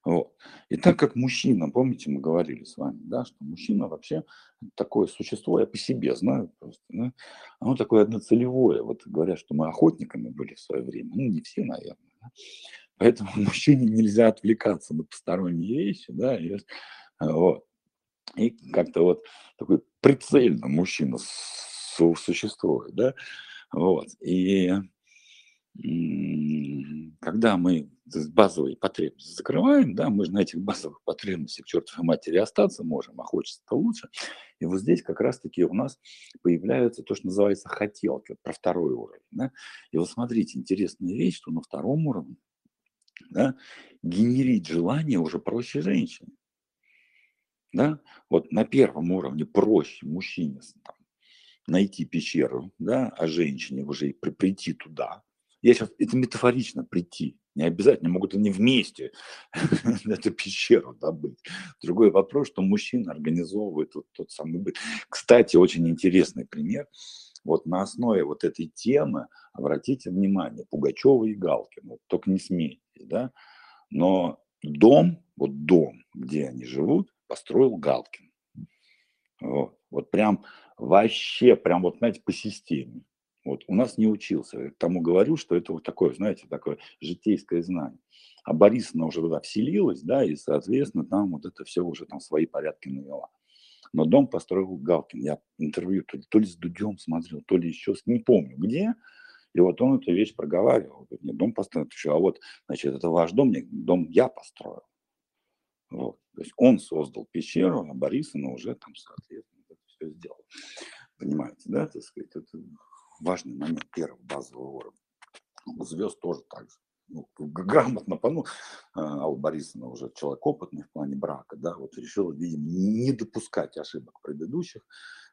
Вот. И так как мужчина, помните, мы говорили с вами, да, что мужчина вообще такое существо, я по себе знаю просто, да, оно такое одноцелевое. Вот говорят, что мы охотниками были в свое время, ну не все, наверное, да? Поэтому мужчине нельзя отвлекаться на посторонние вещи, да, и, вот. И как-то вот такой прицельно мужчина существует, да. Вот. И когда мы базовые потребности закрываем, да, мы же на этих базовых потребностях к чертовой матери остаться можем, а хочется-то лучше. И вот здесь как раз-таки у нас появляются то, что называется хотелки, про второй уровень. Да? И вот смотрите, интересная вещь, что на втором уровне да, генерить желание уже проще женщине. Да? Вот на первом уровне проще мужчине там, найти пещеру, да, а женщине уже прийти туда. Я сейчас, это метафорично прийти, не обязательно, могут они вместе эту пещеру добыть. Другой вопрос, что мужчина организовывает вот тот самый быт. Кстати, очень интересный пример. Вот на основе вот этой темы, обратите внимание, Пугачева и Галкин, вот только не смейтесь, да, но дом, вот дом, где они живут, построил Галкин. Вот, вот прям вообще, прям вот, знаете, по системе. Вот у нас не учился. Я тому говорю, что это вот такое, знаете, такое житейское знание. А Борисовна уже туда вселилась, да, и, соответственно, там вот это все уже там свои порядки навела. Но дом построил Галкин. Я интервью то ли, то ли с Дудем смотрел, то ли еще, не помню где. И вот он эту вещь проговаривал. Говорит, нет, дом построил. Еще, а вот, значит, это ваш дом, нет, дом я построил. Вот. То есть он создал пещеру, а Борисовна уже там, соответственно, все сделал. Понимаете, да, так сказать, это важный момент первого базового уровня. У звезд тоже так же. Ну, грамотно, ну, Алла Борисовна уже человек опытный в плане брака, да, вот решила, видимо, не допускать ошибок предыдущих,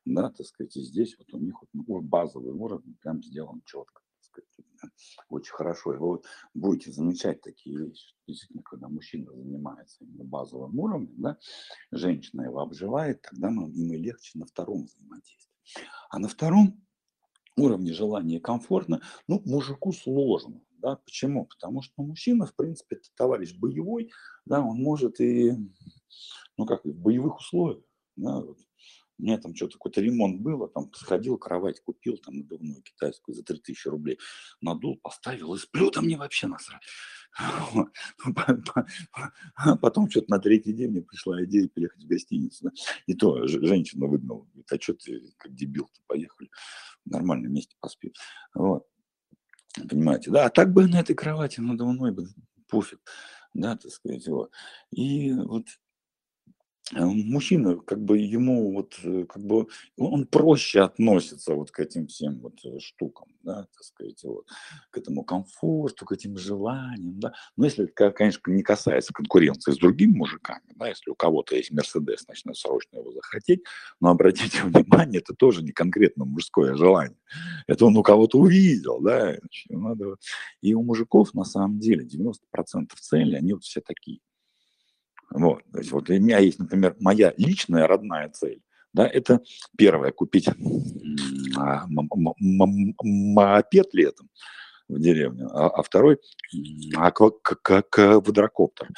да, так сказать, и здесь вот у них вот ну, базовый уровень прям сделан четко, так сказать, очень хорошо. И вы будете замечать такие вещи, действительно, когда мужчина занимается именно базовым уровнем, да, женщина его обживает, тогда нам, ему легче на втором взаимодействии. А на втором уровне желания комфортно, ну, мужику сложно. Да? Почему? Потому что ну, мужчина, в принципе, товарищ боевой, да, он может и, ну как, в боевых условиях. Да, вот. У меня там что-то, какой-то ремонт было, там сходил, кровать купил, там надувную китайскую за 3000 рублей, надул, поставил и сплю, там мне вообще насрать. Потом что-то на третий день мне пришла идея переехать в гостиницу. И то женщина выгнала, говорит, а что ты как дебил-то поехали, в нормальном месте поспи. Вот. Понимаете, да, а так бы на этой кровати надо бы пофиг, да, так сказать, вот. И вот мужчина, как бы ему вот, э, как бы он проще относится вот к этим всем вот э, штукам, да, так сказать, вот, к этому комфорту, к этим желаниям, да. Но если, конечно, не касается конкуренции с другими мужиками, да, если у кого-то есть Мерседес, значит, срочно его захотеть, но обратите внимание, это тоже не конкретно мужское желание. Это он у кого-то увидел, да, значит, надо... И у мужиков, на самом деле, 90% целей, они вот все такие. Вот, то есть вот у меня есть, например, моя личная родная цель. Да, это первое, купить а, мопед летом в деревню, а, а второй как квадрокоптер.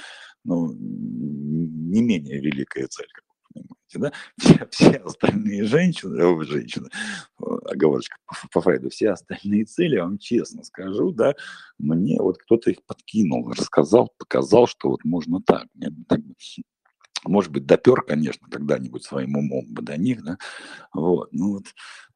Ну, не менее великая цель, да? Все, все остальные женщины, о, женщины, оговорочка по, по Фрейду, все остальные цели, я вам честно скажу, да, мне вот кто-то их подкинул, рассказал, показал, что вот можно так. Мне так может быть, допер, конечно, когда-нибудь своим умом бы до них, да, вот, ну вот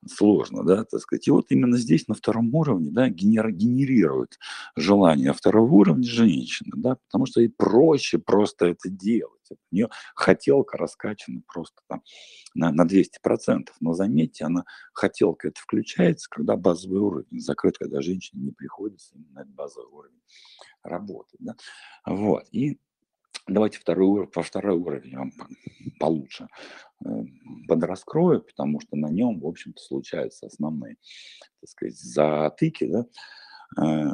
сложно, да, так сказать. И вот именно здесь, на втором уровне, да, генер, генерирует желание второго уровня женщины, да, потому что ей проще просто это делать. У нее хотелка раскачана просто там на, на 200%. Но заметьте, она хотелка это включается, когда базовый уровень закрыт, когда женщине не приходится этот базовый уровень работать. Да? Вот. И Давайте второй уровень, по второй уровень вам получше э, подраскрою, потому что на нем, в общем-то, случаются основные, так сказать, затыки, да. Э,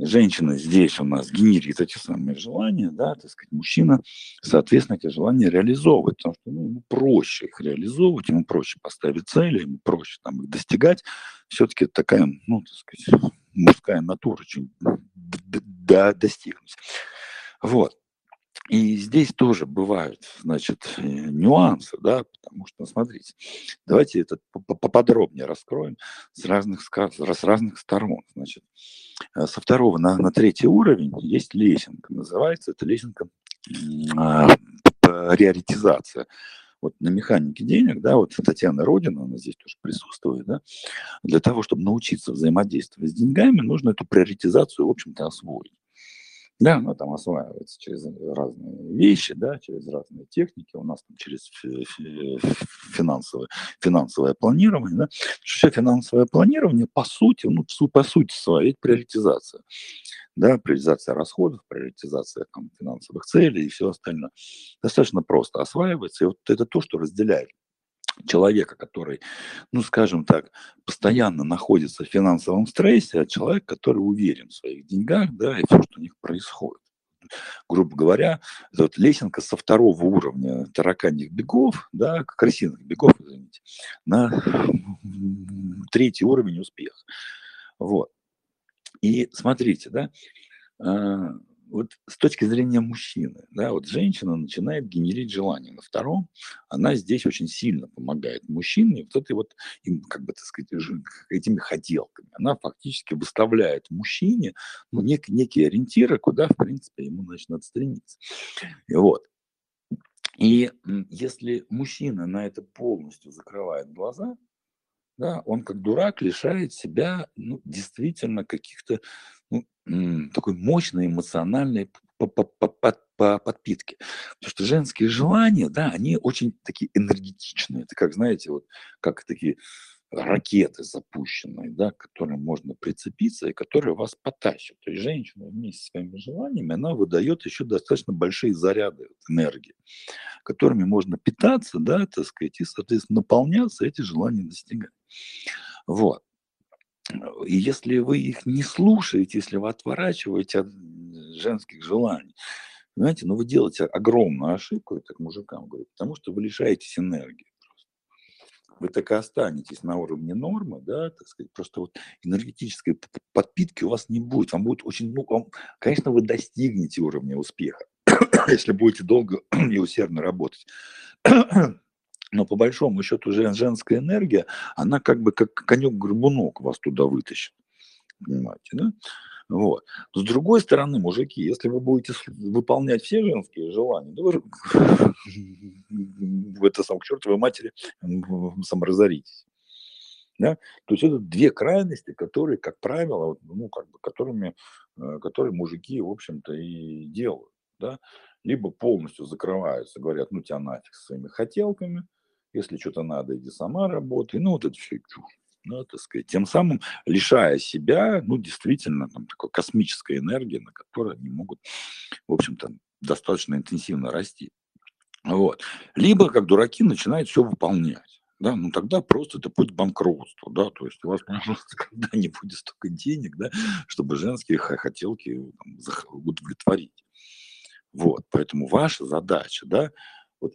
женщина здесь у нас генерит эти самые желания, да, так сказать, мужчина, соответственно, эти желания реализовывает, потому что ну, ему проще их реализовывать, ему проще поставить цели, ему проще там их достигать. Все-таки такая, ну, так сказать, мужская натура, чем достигнуть. Вот. И здесь тоже бывают, значит, э, нюансы, да, потому что, смотрите, давайте это поподробнее раскроем с разных, с разных сторон. Значит, э, со второго на, на третий уровень есть лесенка, называется это лесенка а, приоритизация. вот на механике денег, да, вот Татьяна Родина, она здесь тоже присутствует, да, для того, чтобы научиться взаимодействовать с деньгами, нужно эту приоритизацию, в общем-то, освоить. Да, она там осваивается через разные вещи, да, через разные техники. У нас там через финансовое, финансовое планирование. Да. Все финансовое планирование, по сути, ну, по сути своей, это приоритизация. Да, приоритизация расходов, приоритизация там, финансовых целей и все остальное. Достаточно просто осваивается. И вот это то, что разделяет человека, который, ну, скажем так, постоянно находится в финансовом стрессе, а человек, который уверен в своих деньгах, да, и все, что у них происходит. Грубо говоря, это вот лесенка со второго уровня тараканьих бегов, да, крысиных бегов, извините, на третий уровень успеха. Вот. И смотрите, да, а, вот с точки зрения мужчины, да, вот женщина начинает генерить желание. На втором она здесь очень сильно помогает мужчине, вот этой вот, им, как бы, так сказать, этими хотелками. Она фактически выставляет мужчине ну, нек, некие ориентиры, куда, в принципе, ему начнет стремиться. И вот. И если мужчина на это полностью закрывает глаза, да, он как дурак лишает себя ну, действительно каких-то ну, такой мощной эмоциональной подпитки. Потому что женские желания, да, они очень такие энергетичные. Это как, знаете, вот как такие ракеты запущенные, да, к которым можно прицепиться и которые вас потащат. То есть женщина вместе с своими желаниями, она выдает еще достаточно большие заряды энергии, которыми можно питаться, да, так сказать, и, соответственно, наполняться, эти желания достигать. Вот. И если вы их не слушаете, если вы отворачиваете от женских желаний, знаете, ну вы делаете огромную ошибку, это к мужикам говорю, потому что вы лишаетесь энергии. Вы так и останетесь на уровне нормы, да, так сказать, просто вот энергетической подпитки у вас не будет. Вам будет очень, ну, вам, конечно, вы достигнете уровня успеха, если будете долго и усердно работать. Но по большому счету женская энергия, она как бы как конек-горбунок вас туда вытащит. Понимаете, да? Вот. С другой стороны, мужики, если вы будете выполнять все женские желания, да вы это сам к чертовой матери саморазоритесь. Да? То есть это две крайности, которые, как правило, ну, как бы, которыми, э, которые мужики, в общем-то, и делают. Да? Либо полностью закрываются, говорят, ну тебя нафиг своими хотелками, если что-то надо, иди сама работай. Ну, вот это все чушь. Ну, так сказать, тем самым лишая себя, ну, действительно, там, такой космической энергии, на которой они могут, в общем-то, достаточно интенсивно расти. Вот. Либо, как дураки, начинают все выполнять. Да, ну тогда просто это путь к банкротству, да, то есть у вас просто когда не будет столько денег, да, чтобы женские хотелки там, удовлетворить. Вот, поэтому ваша задача, да, вот,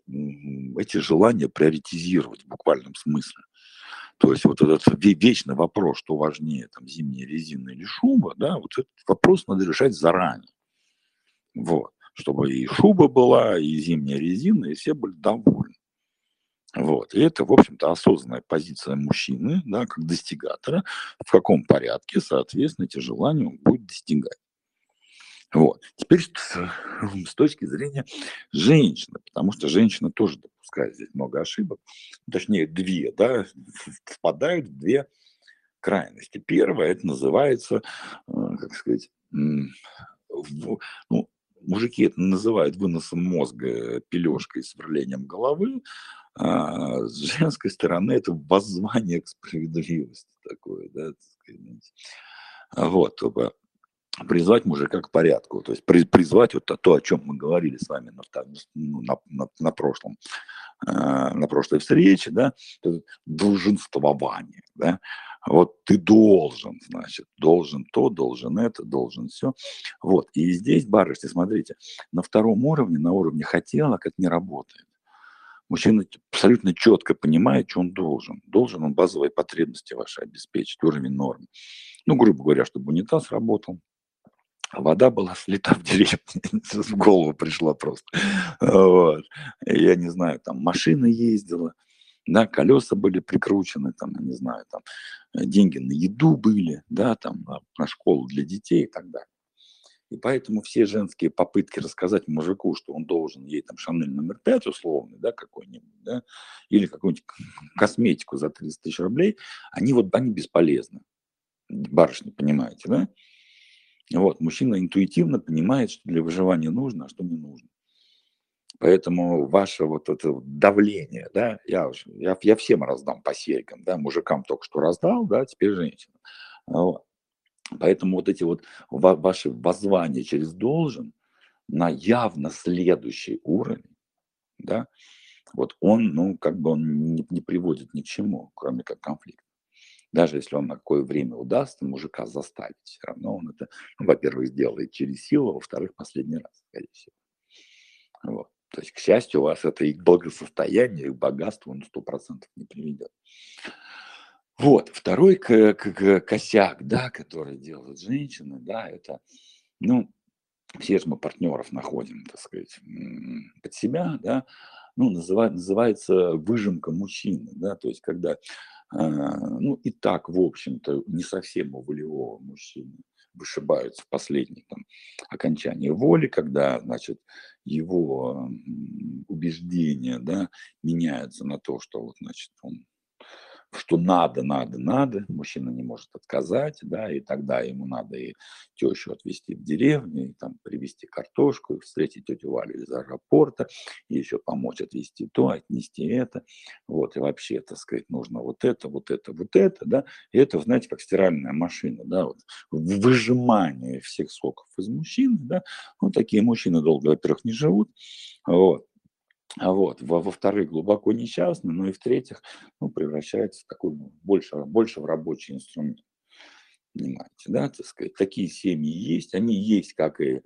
эти желания приоритизировать в буквальном смысле. То есть вот этот вечный вопрос, что важнее, там, зимняя резина или шуба, да, вот этот вопрос надо решать заранее. Вот. Чтобы и шуба была, и зимняя резина, и все были довольны. Вот. И это, в общем-то, осознанная позиция мужчины, да, как достигатора, в каком порядке, соответственно, эти желания он будет достигать. Вот. Теперь с точки зрения женщины, потому что женщина тоже допускает здесь много ошибок, точнее две, да, впадают в две крайности. Первое, это называется, э, как сказать, ну, мужики это называют выносом мозга пележкой с сверлением головы, а с женской стороны это воззвание к справедливости такое, да, вот, призвать мужика к порядку, то есть призвать вот то, о чем мы говорили с вами на, ну, на, на, на прошлом, э, на прошлой встрече, да, долженствование, да, вот ты должен, значит, должен то, должен это, должен все. Вот, и здесь, барышни, смотрите, на втором уровне, на уровне хотелок это не работает. Мужчина абсолютно четко понимает, что он должен. Должен он базовые потребности ваши обеспечить, уровень норм. Ну, грубо говоря, чтобы унитаз работал, а вода была слита в деревне, в голову пришла просто. Вот. Я не знаю, там машина ездила, да, колеса были прикручены, там, не знаю, там, деньги на еду были, да, там, на, школу для детей и так далее. И поэтому все женские попытки рассказать мужику, что он должен ей там Шанель номер пять условный, да, какой-нибудь, да, или какую-нибудь косметику за 30 тысяч рублей, они вот, они бесполезны. Барышни, понимаете, да? Вот, мужчина интуитивно понимает, что для выживания нужно, а что не нужно. Поэтому ваше вот это давление, да, я, я, я всем раздам по серьгам, да, мужикам только что раздал, да, теперь женщинам. Вот. Поэтому вот эти вот ваши воззвания через должен на явно следующий уровень, да, вот он, ну, как бы он не, не приводит ни к чему, кроме как конфликта. Даже если он на какое время удастся мужика заставить, все равно он это, ну, во-первых, сделает через силу, а во-вторых, последний раз, скорее всего. Вот. То есть, к счастью, у вас это и к благосостоянию, и к богатству на сто процентов не приведет. Вот, второй к, к, косяк, да, который делают женщины, да, это, ну, все же мы партнеров находим, так сказать, под себя, да, ну, называет, называется выжимка мужчины, да, то есть когда, ну, и так, в общем-то, не совсем у волевого мужчины вышибаются в последних там, окончании воли, когда, значит, его убеждения, да, меняются на то, что вот, значит, он что надо, надо, надо, мужчина не может отказать, да, и тогда ему надо и тещу отвезти в деревню, и там привезти картошку, и встретить тетю Валю из аэропорта, и еще помочь отвезти то, отнести это, вот, и вообще, так сказать, нужно вот это, вот это, вот это, да, и это, знаете, как стиральная машина, да, вот, выжимание всех соков из мужчины, да, вот такие мужчины долго, во-первых, не живут, вот, вот, во-вторых, глубоко несчастны, ну и в-третьих, ну, превращается в такой ну, больше, больше в рабочий инструмент. Понимаете, да, так сказать, такие семьи есть, они есть, как и э,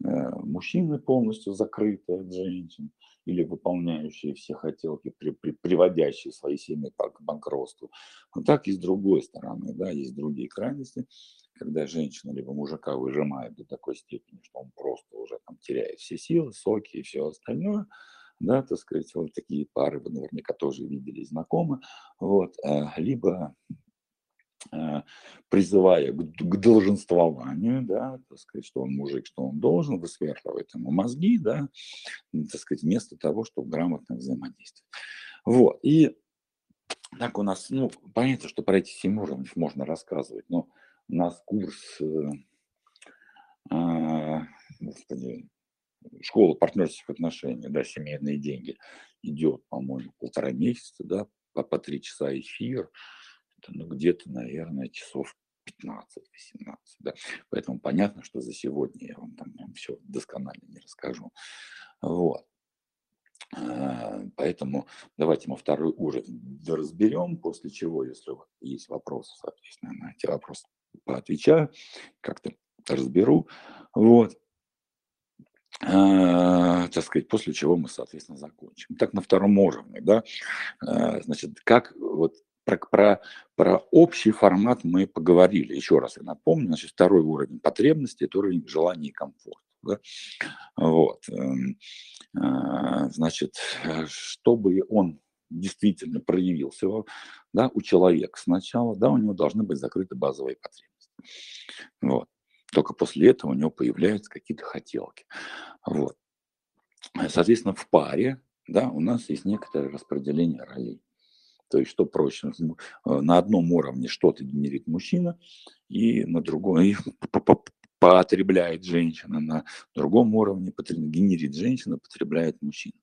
мужчины полностью закрытые от женщин, или выполняющие все хотелки, при, при, приводящие свои семьи к банкротству. Но так и с другой стороны, да, есть другие крайности, когда женщина либо мужика выжимает до такой степени, что он просто уже там теряет все силы, соки и все остальное – да, так сказать, вот такие пары вы наверняка тоже видели, знакомы, вот, а, либо а, призывая к, к долженствованию, да, так сказать, что он мужик, что он должен, высверливает ему мозги, да, так сказать, вместо того, чтобы грамотно взаимодействовать. Вот, и так у нас, ну, понятно, что про эти семь уровней можно рассказывать, но у нас курс, э, а, господи, школа партнерских отношений, да, семейные деньги, идет, по-моему, полтора месяца, да, по, по три часа эфир, это, ну, где-то, наверное, часов 15-18, да. Поэтому понятно, что за сегодня я вам там все досконально не расскажу. Вот. А, поэтому давайте мы второй уровень разберем, после чего, если есть вопросы, соответственно, на эти вопросы поотвечаю, как-то разберу. Вот. А, так сказать, после чего мы, соответственно, закончим. Так, на втором уровне, да, а, значит, как вот про, про, про общий формат мы поговорили. Еще раз я напомню, значит, второй уровень потребностей – это уровень желания и комфорта. Да? Вот. Эм, а, значит, чтобы он действительно проявился да, у человека сначала, да, у него должны быть закрыты базовые потребности. Вот. Только после этого у него появляются какие-то хотелки. Вот. Соответственно, в паре да, у нас есть некоторое распределение ролей. То есть, что проще, э, на одном уровне что-то генерит мужчина, и на другом и потребляет женщина, на другом уровне генерит женщина, потребляет мужчина.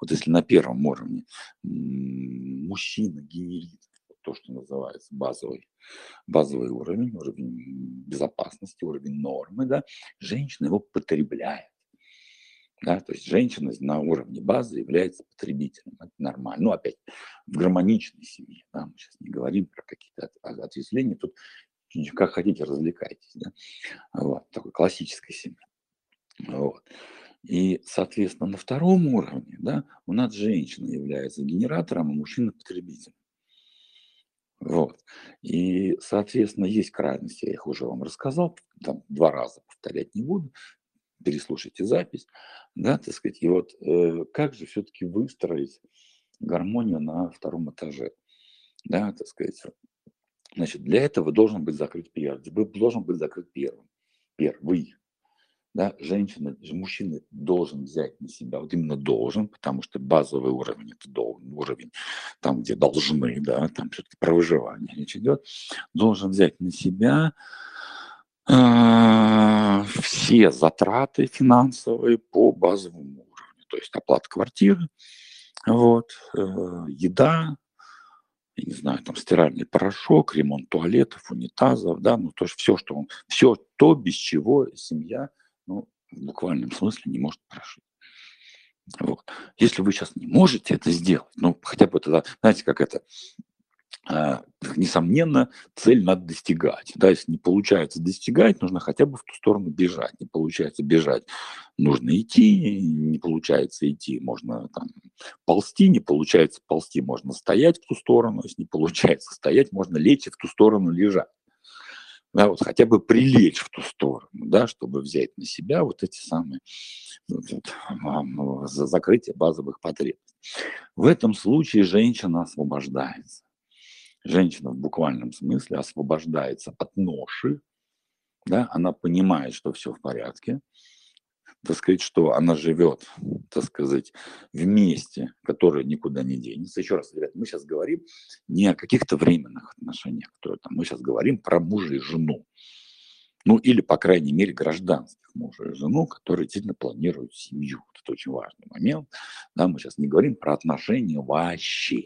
Вот если на первом уровне мужчина генерит то, что называется базовый, базовый уровень, уровень безопасности, уровень нормы, да, женщина его потребляет. Да, то есть женщина на уровне базы является потребителем. Это нормально. Ну, опять, в гармоничной семье. Да, мы сейчас не говорим про какие-то ответвления. Тут как хотите, развлекайтесь. Да? Вот, такой классической семье. Вот. И, соответственно, на втором уровне да, у нас женщина является генератором, а мужчина потребителем. Вот. И, соответственно, есть крайности, я их уже вам рассказал, там два раза повторять не буду, переслушайте запись, да, так сказать. И вот э, как же все-таки выстроить гармонию на втором этаже, да, так сказать. Значит, для этого должен быть закрыт первый, должен быть закрыт первым, первый, да, женщина, мужчина должен взять на себя, вот именно должен, потому что базовый уровень, это должен, уровень там, где должны, да, там все-таки про выживание речь идет, должен взять на себя э, все затраты финансовые по базовому уровню, то есть оплата квартиры, вот, э, еда, я не знаю, там стиральный порошок, ремонт туалетов, унитазов, да, ну то есть все, что он, все то, без чего семья ну, в буквальном смысле не может прожить. Вот. Если вы сейчас не можете это сделать, ну, хотя бы тогда, знаете, как это, а, несомненно, цель надо достигать. Да, если не получается достигать, нужно хотя бы в ту сторону бежать. Не получается бежать, нужно идти. Не получается идти, можно там, ползти. Не получается ползти, можно стоять в ту сторону. Если не получается стоять, можно лечь и в ту сторону лежать да, вот хотя бы прилечь в ту сторону, да, чтобы взять на себя вот эти самые вот, вот, закрытие базовых потребностей. В этом случае женщина освобождается. Женщина в буквальном смысле освобождается от ноши, да, она понимает, что все в порядке, так сказать, что она живет, так сказать, вместе, которое никуда не денется. Еще раз, ребят, мы сейчас говорим не о каких-то временных отношениях, которые там, мы сейчас говорим про мужа и жену. Ну, или, по крайней мере, гражданских мужа и жену, которые действительно планируют семью. Это очень важный момент. Да, мы сейчас не говорим про отношения вообще.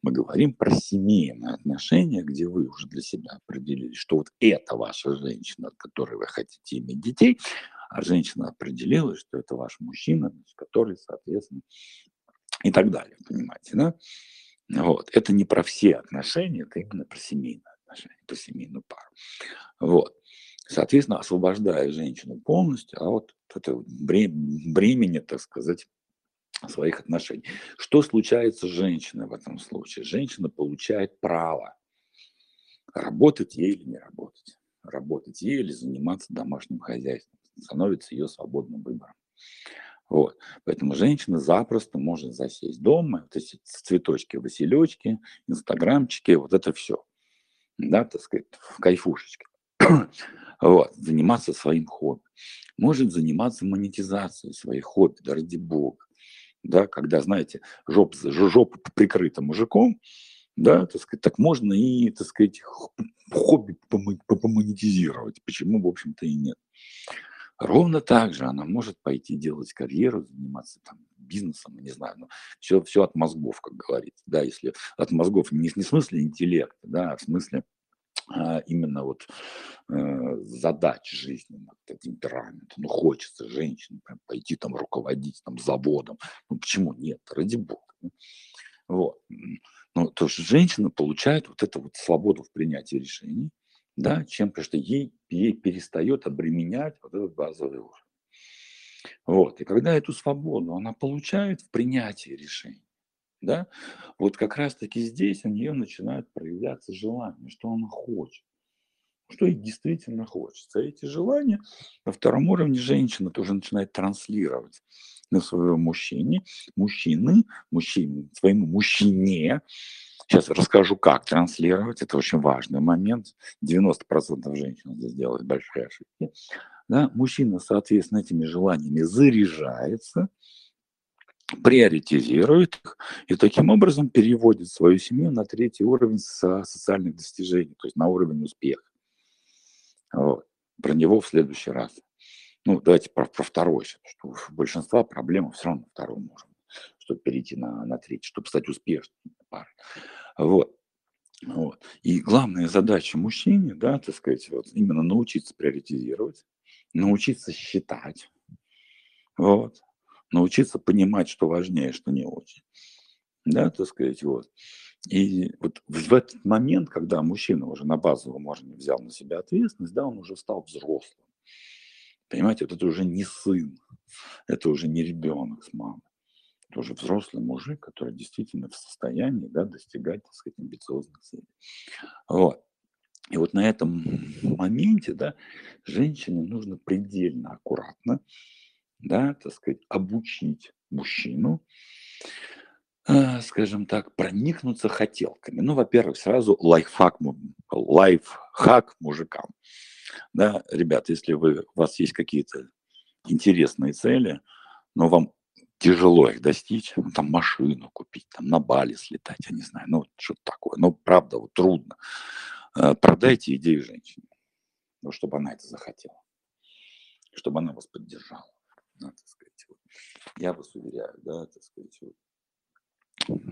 Мы говорим про семейные отношения, где вы уже для себя определили, что вот это ваша женщина, от которой вы хотите иметь детей, а женщина определилась, что это ваш мужчина, который, соответственно, и так далее, понимаете, да? Вот. Это не про все отношения, это именно про семейные отношения, про семейную пару. Вот. Соответственно, освобождая женщину полностью, а вот это бремени, так сказать, своих отношений. Что случается с женщиной в этом случае? Женщина получает право работать ей или не работать. Работать ей или заниматься домашним хозяйством становится ее свободным выбором. Вот. Поэтому женщина запросто может засесть дома, вот эти цветочки, василечки, инстаграмчики, вот это все. Да, так сказать, в кайфушечке. вот. Заниматься своим хобби. Может заниматься монетизацией своих хобби, да ради бога. Да, когда, знаете, жоп, жопа прикрыта мужиком, да, так сказать, так можно и, так сказать, хобби помонетизировать. Почему, в общем-то, и нет. Ровно так же она может пойти делать карьеру, заниматься там бизнесом, не знаю, ну, все, все от мозгов, как говорится, да, если от мозгов не, не в смысле интеллекта, да, а в смысле а, именно вот э, задач жизненных, темперамента, ну, хочется женщине прям пойти там руководить там заводом, ну, почему нет, ради бога, вот, ну, то есть женщина получает вот эту вот свободу в принятии решений, да, чем, потому что ей, ей перестает обременять вот этот базовый уровень. Вот. И когда эту свободу она получает в принятии решений, да, вот как раз-таки здесь у нее начинает проявляться желание, что она хочет, что ей действительно хочется. Эти желания на втором уровне женщина тоже начинает транслировать на своего мужчине, мужчины, мужчине, своему мужчине, Сейчас расскажу, как транслировать. Это очень важный момент. 90% женщин здесь делают большие ошибки. Да? Мужчина, соответственно, этими желаниями заряжается, приоритизирует их и таким образом переводит свою семью на третий уровень социальных достижений, то есть на уровень успеха. Вот. Про него в следующий раз. Ну, давайте про, про второй, что у большинства проблем все равно втором уровне, чтобы перейти на, на третий, чтобы стать успешной парой. Вот. Вот. И главная задача мужчине, да, так сказать, вот, именно научиться приоритизировать, научиться считать, вот, научиться понимать, что важнее, что не очень. Да, так сказать, вот. И вот в этот момент, когда мужчина уже на базовом уровне взял на себя ответственность, да, он уже стал взрослым. Понимаете, вот это уже не сын, это уже не ребенок с мамой тоже взрослый мужик, который действительно в состоянии да, достигать, так сказать, амбициозных целей. Вот. И вот на этом моменте, да, женщине нужно предельно аккуратно, да, так сказать, обучить мужчину, э, скажем так, проникнуться хотелками. Ну, во-первых, сразу лайфхак, лайфхак мужикам. Да, ребят, если вы, у вас есть какие-то интересные цели, но вам тяжело их достичь, ну, там машину купить, там на Бали слетать, я не знаю, ну что-то такое, но правда вот трудно. Э, продайте идею женщине, ну, чтобы она это захотела, чтобы она вас поддержала. Да, так сказать, вот. Я вас уверяю, да, так сказать, вот,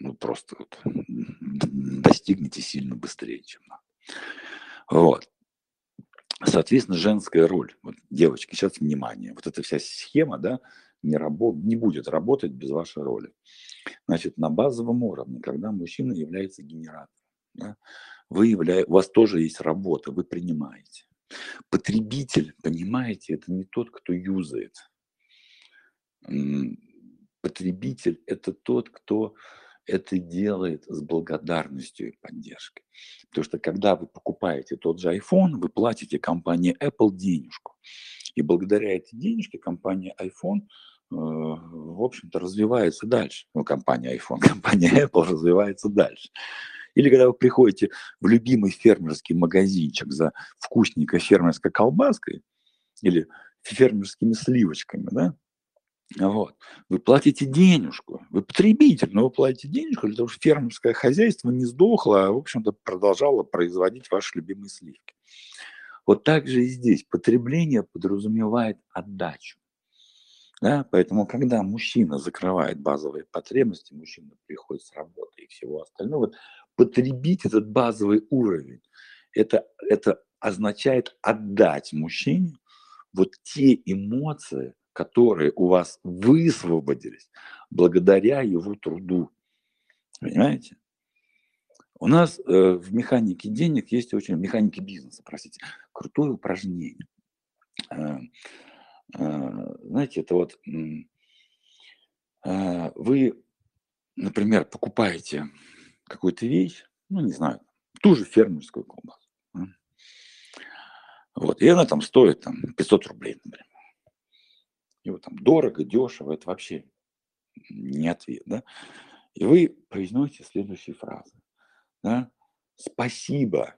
ну просто вот, достигнете сильно быстрее, чем надо. Вот. Соответственно, женская роль. Вот, девочки, сейчас внимание. Вот эта вся схема, да, не, рабо- не будет работать без вашей роли. Значит, на базовом уровне, когда мужчина является генератором, да, вы явля... у вас тоже есть работа, вы принимаете. Потребитель, понимаете, это не тот, кто юзает. Потребитель – это тот, кто это делает с благодарностью и поддержкой. Потому что когда вы покупаете тот же iPhone, вы платите компании Apple денежку. И благодаря этой денежке компания iPhone, э, в общем-то, развивается дальше. Ну, компания iPhone, компания Apple развивается дальше. Или когда вы приходите в любимый фермерский магазинчик за вкусненькой фермерской колбаской или фермерскими сливочками, да, вот. Вы платите денежку, вы потребитель, но вы платите денежку для того, чтобы фермерское хозяйство не сдохло, а, в общем-то, продолжало производить ваши любимые сливки. Вот так же и здесь. Потребление подразумевает отдачу. Да? Поэтому, когда мужчина закрывает базовые потребности, мужчина приходит с работы и всего остального, потребить этот базовый уровень, это, это означает отдать мужчине вот те эмоции, которые у вас высвободились благодаря его труду. Понимаете? У нас э, в механике денег есть очень, в механике бизнеса, простите, крутое упражнение. Э, э, знаете, это вот э, вы, например, покупаете какую-то вещь, ну, не знаю, ту же фермерскую колбасу. Вот, и она там стоит там, 500 рублей, например. И вот там дорого, дешево, это вообще не ответ, да? И вы произносите следующие фразы, да? Спасибо,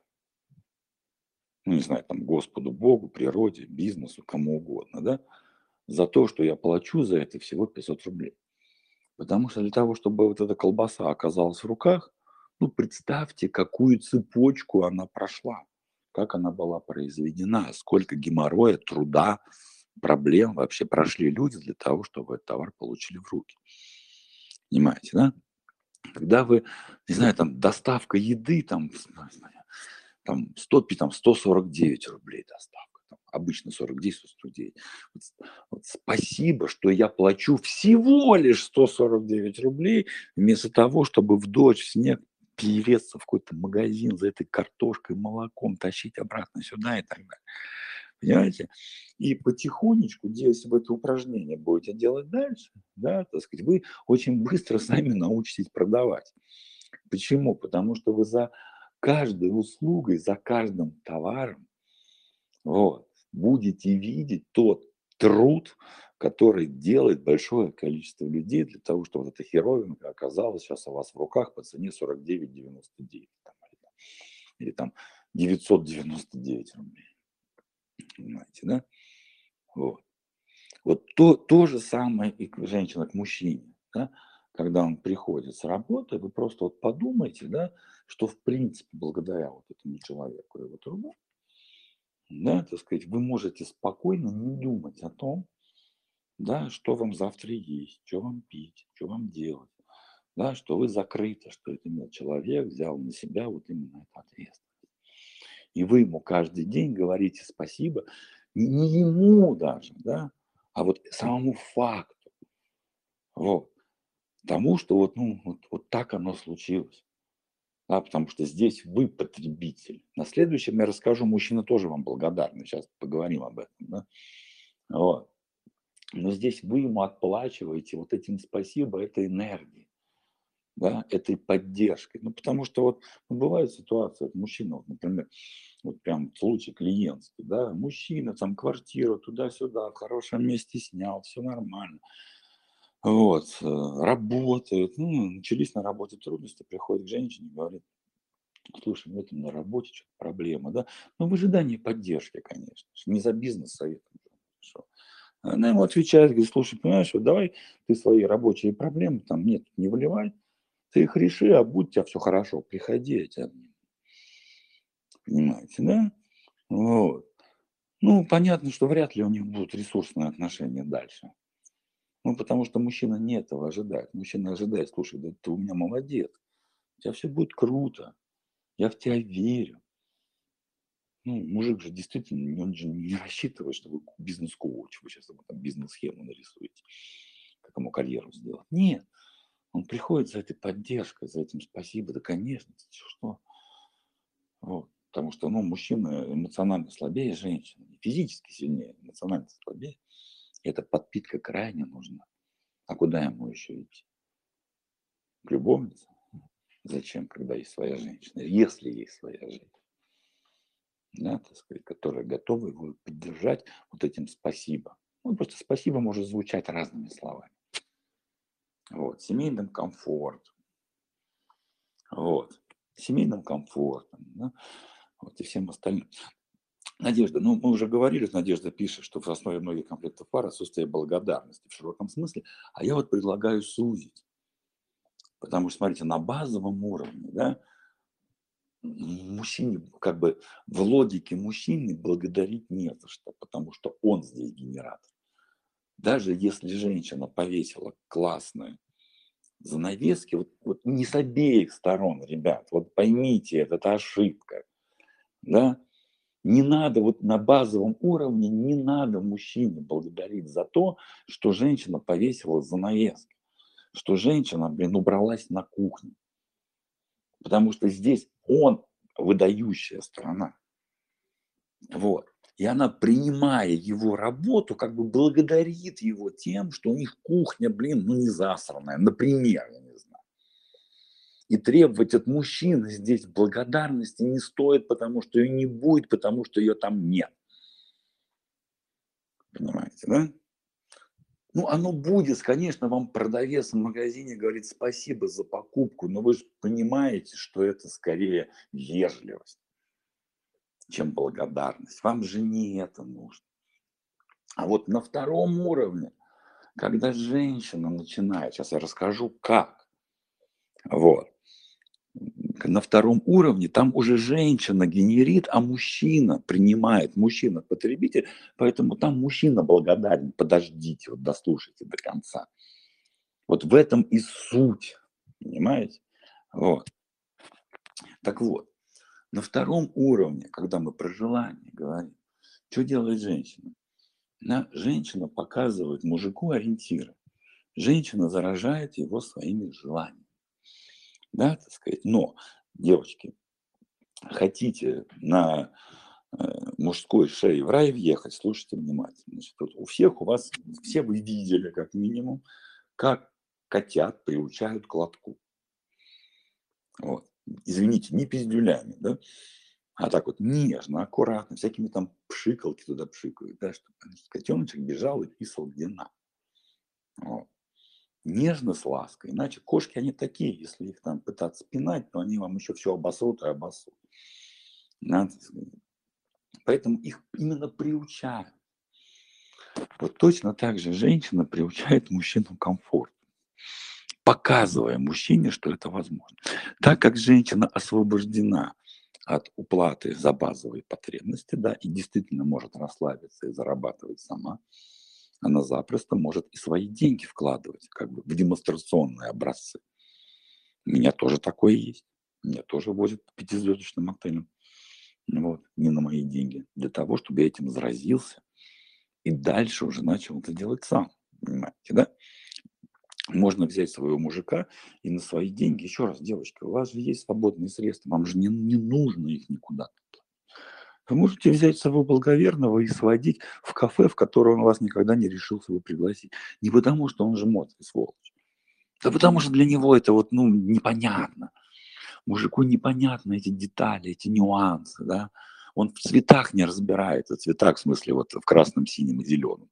ну, не знаю, там, Господу Богу, природе, бизнесу, кому угодно, да, за то, что я плачу за это всего 500 рублей. Потому что для того, чтобы вот эта колбаса оказалась в руках, ну, представьте, какую цепочку она прошла, как она была произведена, сколько геморроя, труда, проблем вообще прошли люди для того, чтобы этот товар получили в руки. Понимаете, да? Когда вы, не знаю, там доставка еды, там, там, 100, там 149 рублей доставка, там, обычно 49, 149. Вот, вот спасибо, что я плачу всего лишь 149 рублей, вместо того, чтобы в дождь, в снег переться в какой-то магазин за этой картошкой, молоком, тащить обратно сюда и так далее. Понимаете? И потихонечку, если вы это упражнение будете делать дальше, да, так сказать, вы очень быстро сами научитесь продавать. Почему? Потому что вы за каждой услугой, за каждым товаром вот, будете видеть тот труд, который делает большое количество людей для того, чтобы вот эта херовинка оказалась сейчас у вас в руках по цене 49,99 там, или там 999 рублей. Понимаете, да? Вот. Вот то, то же самое и к женщине, к мужчине. Да? Когда он приходит с работы, вы просто вот подумайте, да, что в принципе благодаря вот этому человеку его труду, да, так сказать, вы можете спокойно не думать о том, да, что вам завтра есть, что вам пить, что вам делать, да, что вы закрыты, что этот человек взял на себя вот именно эту ответственность и вы ему каждый день говорите спасибо, не ему даже, да, а вот самому факту. Вот. Тому, что вот, ну, вот, вот так оно случилось. Да, потому что здесь вы потребитель. На следующем я расскажу, мужчина тоже вам благодарны. Сейчас поговорим об этом. Да? Вот. Но здесь вы ему отплачиваете вот этим спасибо, этой энергией да, этой поддержкой. Ну, потому что вот ну, бывает ситуация, вот мужчина, вот, например, вот прям случай клиентский, да, мужчина, там, квартиру туда-сюда, в хорошем месте снял, все нормально. Вот, э, работает, ну, начались на работе трудности, приходит к женщине, говорит, слушай, вот на работе что-то проблема, да, но в ожидании поддержки, конечно, не за бизнес советом. Она ему отвечает, говорит, слушай, понимаешь, вот давай ты свои рабочие проблемы там нет, не выливай, ты их реши, а будь у тебя все хорошо, приходи, я тебя Понимаете, да? Вот. Ну, понятно, что вряд ли у них будут ресурсные отношения дальше. Ну, потому что мужчина не этого ожидает. Мужчина ожидает, слушай, да ты у меня молодец, у тебя все будет круто, я в тебя верю. Ну, мужик же действительно, он же не рассчитывает, что вы бизнес-коуч, вы сейчас там бизнес-схему нарисуете, как ему карьеру сделать. Нет, он приходит за этой поддержкой, за этим спасибо, да, конечно, что. Вот. Потому что, ну, мужчина эмоционально слабее женщины, физически сильнее, эмоционально слабее. И эта подпитка крайне нужна. А куда ему еще идти? К любовнице? Зачем, когда есть своя женщина? Если есть своя женщина да, так сказать, которые готовы его поддержать вот этим спасибо. Ну, просто спасибо может звучать разными словами. Вот, семейным комфортом. Вот, семейным комфортом, да, вот и всем остальным. Надежда, ну мы уже говорили, Надежда пишет, что в основе многих комплектов пар отсутствие благодарности в широком смысле, а я вот предлагаю сузить. Потому что, смотрите, на базовом уровне, да, мужчине, как бы в логике мужчины благодарить не за что, потому что он здесь генератор. Даже если женщина повесила классные занавески, вот, вот не с обеих сторон, ребят, вот поймите, это, это ошибка, да, не надо вот на базовом уровне, не надо мужчине благодарить за то, что женщина повесила занавески, что женщина, блин, убралась на кухне. Потому что здесь он выдающая сторона. Вот. И она, принимая его работу, как бы благодарит его тем, что у них кухня, блин, ну не засранная, например, я не знаю. И требовать от мужчины здесь благодарности не стоит, потому что ее не будет, потому что ее там нет. Понимаете, да? Ну, оно будет, конечно, вам продавец в магазине говорит спасибо за покупку, но вы же понимаете, что это скорее вежливость, чем благодарность. Вам же не это нужно. А вот на втором уровне, когда женщина начинает, сейчас я расскажу как, вот, на втором уровне там уже женщина генерит, а мужчина принимает, мужчина потребитель, поэтому там мужчина благодарен. Подождите, вот дослушайте до конца. Вот в этом и суть, понимаете? Вот. Так вот, на втором уровне, когда мы про желание говорим, что делает женщина? Она, женщина показывает мужику ориентиры. Женщина заражает его своими желаниями да, так сказать. Но, девочки, хотите на э, мужской шее в рай въехать, слушайте внимательно. Значит, вот у всех у вас, все вы видели как минимум, как котят приучают к лотку. Вот. Извините, не пиздюлями, да, а так вот нежно, аккуратно, всякими там пшикалки туда пшикают, да, чтобы котеночек бежал и писал где надо. Вот нежно с лаской. Иначе кошки, они такие, если их там пытаться пинать, то они вам еще все обосрут и обосрут. Надо Поэтому их именно приучают. Вот точно так же женщина приучает мужчину к комфорту, показывая мужчине, что это возможно. Так как женщина освобождена от уплаты за базовые потребности, да, и действительно может расслабиться и зарабатывать сама, она запросто может и свои деньги вкладывать как бы в демонстрационные образцы. У меня тоже такое есть. Меня тоже возят по пятизвездочным отелям. Вот, не на мои деньги. Для того, чтобы я этим заразился. И дальше уже начал это делать сам. Понимаете, да? Можно взять своего мужика и на свои деньги. Еще раз, девочки, у вас же есть свободные средства. Вам же не, не нужно их никуда вы можете взять с собой благоверного и сводить в кафе, в которое он вас никогда не решился бы пригласить. Не потому, что он жмот и сволочь. Да потому что для него это вот, ну, непонятно. Мужику непонятны эти детали, эти нюансы, да. Он в цветах не разбирается. В цветах, в смысле, вот в красном, синем и зеленом.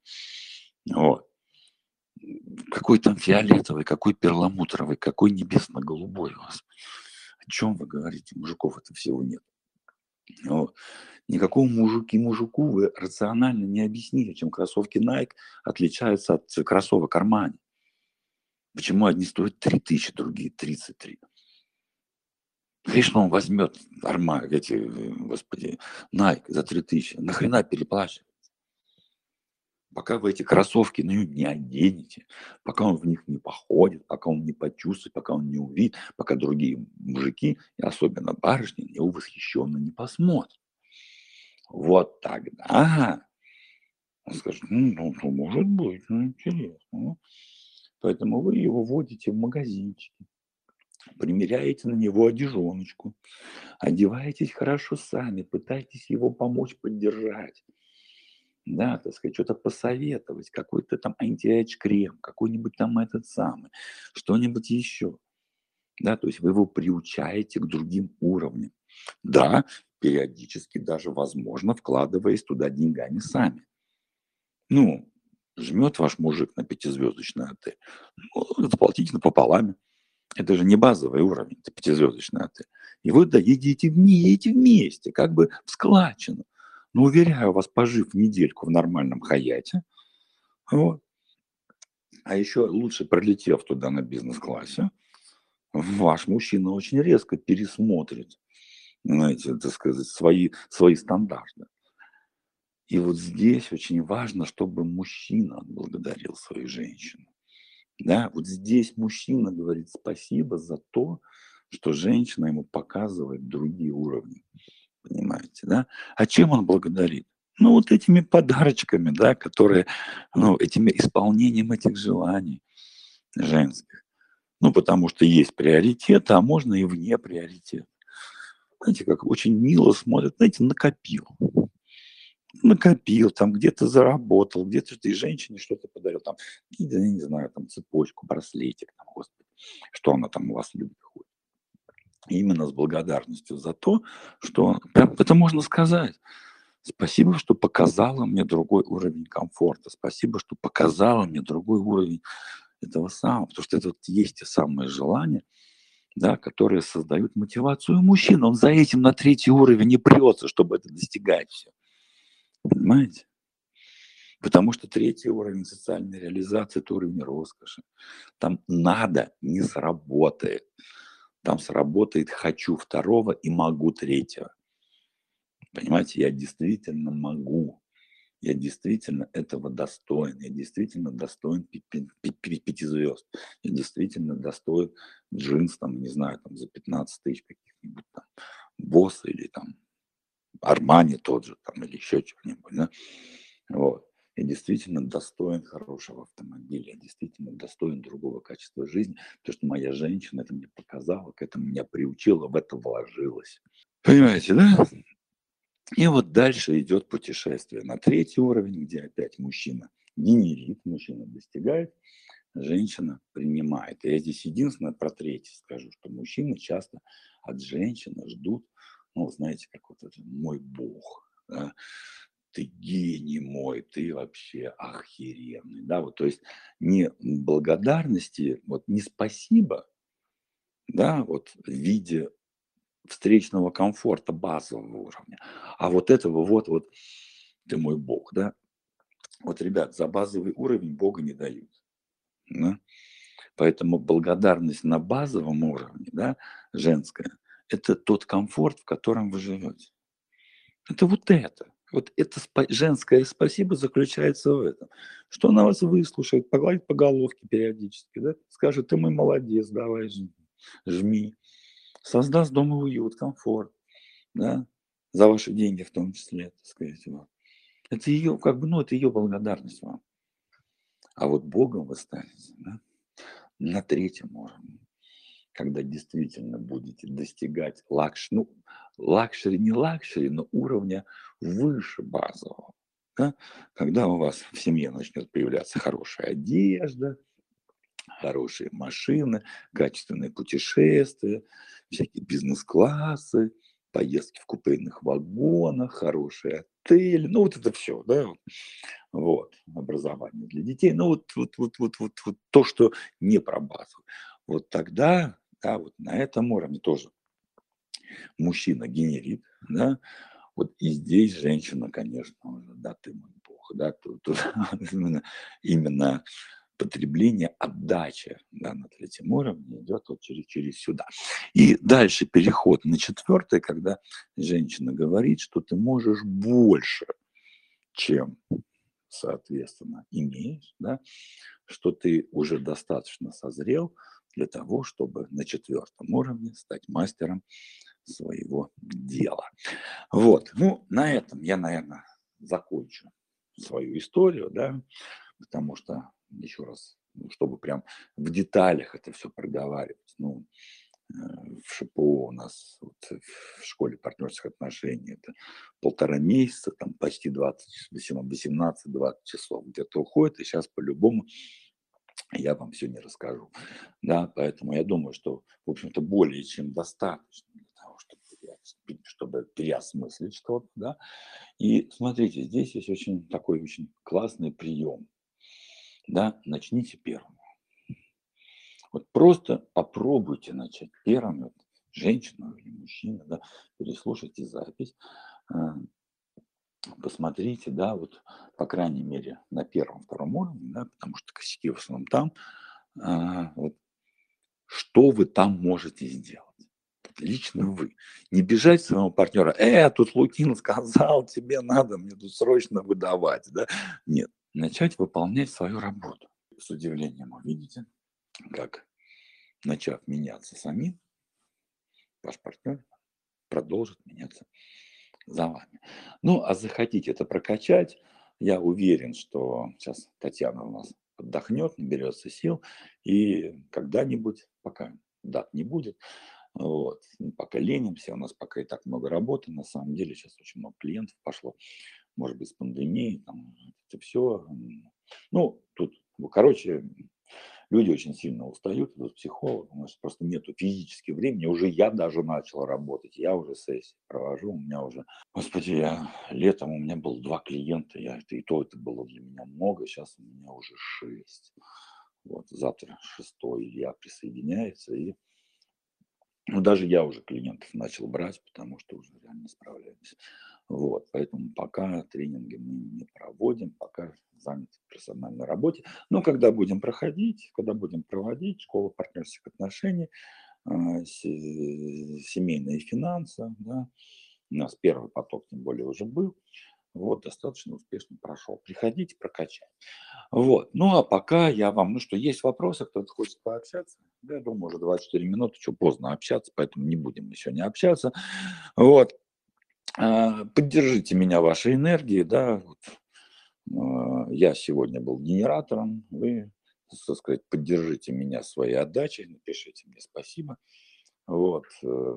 Вот. Какой там фиолетовый, какой перламутровый, какой небесно-голубой у вас. О чем вы говорите? Мужиков это всего нет. Вот. Никакому мужики мужику вы рационально не объяснили, чем кроссовки Nike отличаются от кроссовок Armani. Почему одни стоят 3 тысячи, другие 33? Конечно, он возьмет Armani, эти, господи, Nike за 3 тысячи. Нахрена переплачивать? Пока вы эти кроссовки ну, не оденете, пока он в них не походит, пока он не почувствует, пока он не увидит, пока другие мужики, и особенно барышни, на него восхищенно не посмотрят. Вот тогда он скажет, ну, ну, ну может быть, ну, интересно. Поэтому вы его вводите в магазинчики, примеряете на него одежоночку, одеваетесь хорошо сами, пытаетесь его помочь, поддержать да, так сказать, что-то посоветовать, какой-то там антиэйдж-крем, какой-нибудь там этот самый, что-нибудь еще. Да, то есть вы его приучаете к другим уровням. Да, периодически даже, возможно, вкладываясь туда деньгами сами. Ну, жмет ваш мужик на пятизвездочный отель, ну, заплатите напополами. Это же не базовый уровень, это пятизвездочный отель. И вы да, едете вместе, вместе, как бы в складчину. Но, уверяю вас, пожив недельку в нормальном хаяте, вот, а еще лучше пролетев туда на бизнес-классе, ваш мужчина очень резко пересмотрит, знаете, так сказать, свои, свои стандарты. И вот здесь очень важно, чтобы мужчина благодарил свою женщину. Да, вот здесь мужчина говорит спасибо за то, что женщина ему показывает другие уровни понимаете, да? А чем он благодарит? Ну, вот этими подарочками, да, которые, ну, этими исполнением этих желаний женских. Ну, потому что есть приоритеты, а можно и вне приоритета. Знаете, как очень мило смотрят, знаете, накопил. Накопил, там где-то заработал, где-то ты женщине что-то подарил, там, я не знаю, там цепочку, браслетик, там, господи, что она там у вас любит именно с благодарностью за то, что прям это можно сказать. Спасибо, что показала мне другой уровень комфорта. Спасибо, что показала мне другой уровень этого самого. Потому что это вот есть те самые желания, да, которые создают мотивацию мужчин. Он за этим на третий уровень не прется, чтобы это достигать все. Понимаете? Потому что третий уровень социальной реализации – это уровень роскоши. Там надо не сработает там сработает «хочу второго и могу третьего». Понимаете, я действительно могу, я действительно этого достоин, я действительно достоин пяти звезд, я действительно достоин джинс, там, не знаю, там за 15 тысяч каких-нибудь там, босс или там Армани тот же, там, или еще чего-нибудь, да, вот я действительно достоин хорошего автомобиля, я действительно достоин другого качества жизни, потому что моя женщина это мне показала, к этому меня приучила, в это вложилась. Понимаете, да? И вот дальше идет путешествие на третий уровень, где опять мужчина генерит, мужчина достигает, женщина принимает. И я здесь единственное про третий скажу, что мужчины часто от женщины ждут, ну, знаете, как вот это мой бог, да? Ты гений мой, ты вообще охеренный, да, вот, то есть не благодарности, вот не спасибо, да, вот в виде встречного комфорта базового уровня, а вот этого вот, вот, ты мой бог, да, вот, ребят, за базовый уровень Бога не дают, да? поэтому благодарность на базовом уровне, да, женская, это тот комфорт, в котором вы живете. Это вот это. Вот это женское спасибо заключается в этом, что она вас выслушает, погладит по головке периодически, да? скажет, ты мой молодец, давай жми, создаст дома уют, комфорт, да? за ваши деньги в том числе, так сказать. Вот. Это ее, как бы, ну, это ее благодарность вам. А вот Богом вы станете да? на третьем уровне когда действительно будете достигать lux, ну, luxury не luxury, но уровня выше базового. Да? Когда у вас в семье начнет появляться хорошая одежда, хорошие машины, качественные путешествия, всякие бизнес-классы, поездки в купейных вагонах, хорошие отели, ну вот это все, да, вот, образование для детей, ну вот, вот, вот, вот, вот, вот то, что не про базу. Вот тогда да, вот на этом уровне тоже мужчина генерит, да, вот и здесь женщина, конечно, уже, да, ты мой бог, да, тут, тут именно, именно потребление, отдача да, на третьем уровне идет вот через, через сюда. И дальше переход на четвертое, когда женщина говорит, что ты можешь больше, чем, соответственно, имеешь, да, что ты уже достаточно созрел для того, чтобы на четвертом уровне стать мастером своего дела. Вот, ну, на этом я, наверное, закончу свою историю, да, потому что еще раз, ну, чтобы прям в деталях это все проговаривать. Ну, э, в ШПО у нас вот, в школе партнерских отношений это полтора месяца, там почти 20, 18-20 часов где-то уходит, и сейчас по-любому я вам все не расскажу. Да, поэтому я думаю, что, в общем-то, более чем достаточно для того, чтобы, чтобы переосмыслить что-то. Да. И смотрите, здесь есть очень такой очень классный прием да, начните первым. Вот просто попробуйте начать первым, вот, женщина или мужчина, да, переслушайте запись, а, посмотрите, да, вот, по крайней мере, на первом, втором уровне, да, потому что косяки в основном там, а, вот, что вы там можете сделать. Лично вы. Не бежать своему партнера, э, тут Лукин сказал, тебе надо мне тут срочно выдавать. Да? Нет, начать выполнять свою работу. С удивлением увидите, как, начав меняться самим, ваш партнер продолжит меняться за вами. Ну, а захотите это прокачать, я уверен, что сейчас Татьяна у нас отдохнет, наберется сил, и когда-нибудь, пока дат не будет, вот, пока ленимся, у нас пока и так много работы, на самом деле сейчас очень много клиентов пошло, может быть, с пандемией, там, это все. Ну, тут, короче, люди очень сильно устают, идут психолог, у нас просто нету физически времени, уже я даже начал работать, я уже сессии провожу, у меня уже, господи, я летом у меня было два клиента, я, это, и то это было для меня много, сейчас у меня уже шесть. Вот, завтра шестой. Я присоединяется, и ну, даже я уже клиентов начал брать, потому что уже реально справляемся. Вот, поэтому пока тренинги мы не проводим, пока заняты в персональной работе. Но когда будем проходить, когда будем проводить школу партнерских отношений, а, семейные финансы, да, у нас первый поток, тем более, уже был, вот, достаточно успешно прошел. Приходите, прокачать. Вот, ну а пока я вам, ну что, есть вопросы, кто-то хочет пообщаться? Я думаю, уже 24 минуты, что поздно общаться, поэтому не будем еще не общаться. Вот, поддержите меня вашей энергией, да, вот. А, я сегодня был генератором, вы, так сказать, поддержите меня своей отдачей, напишите мне спасибо. Вот. Э,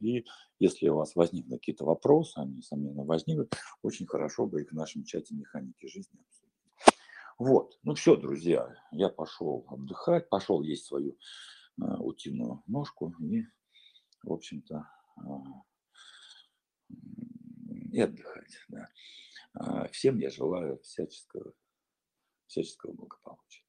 и если у вас возникнут какие-то вопросы, они, несомненно, возникнут, очень хорошо бы их в нашем чате механики жизни. Вот. Ну все, друзья, я пошел отдыхать, пошел есть свою э, утиную ножку и, в общем-то, э, и отдыхать. Да. А всем я желаю всяческого, всяческого благополучия.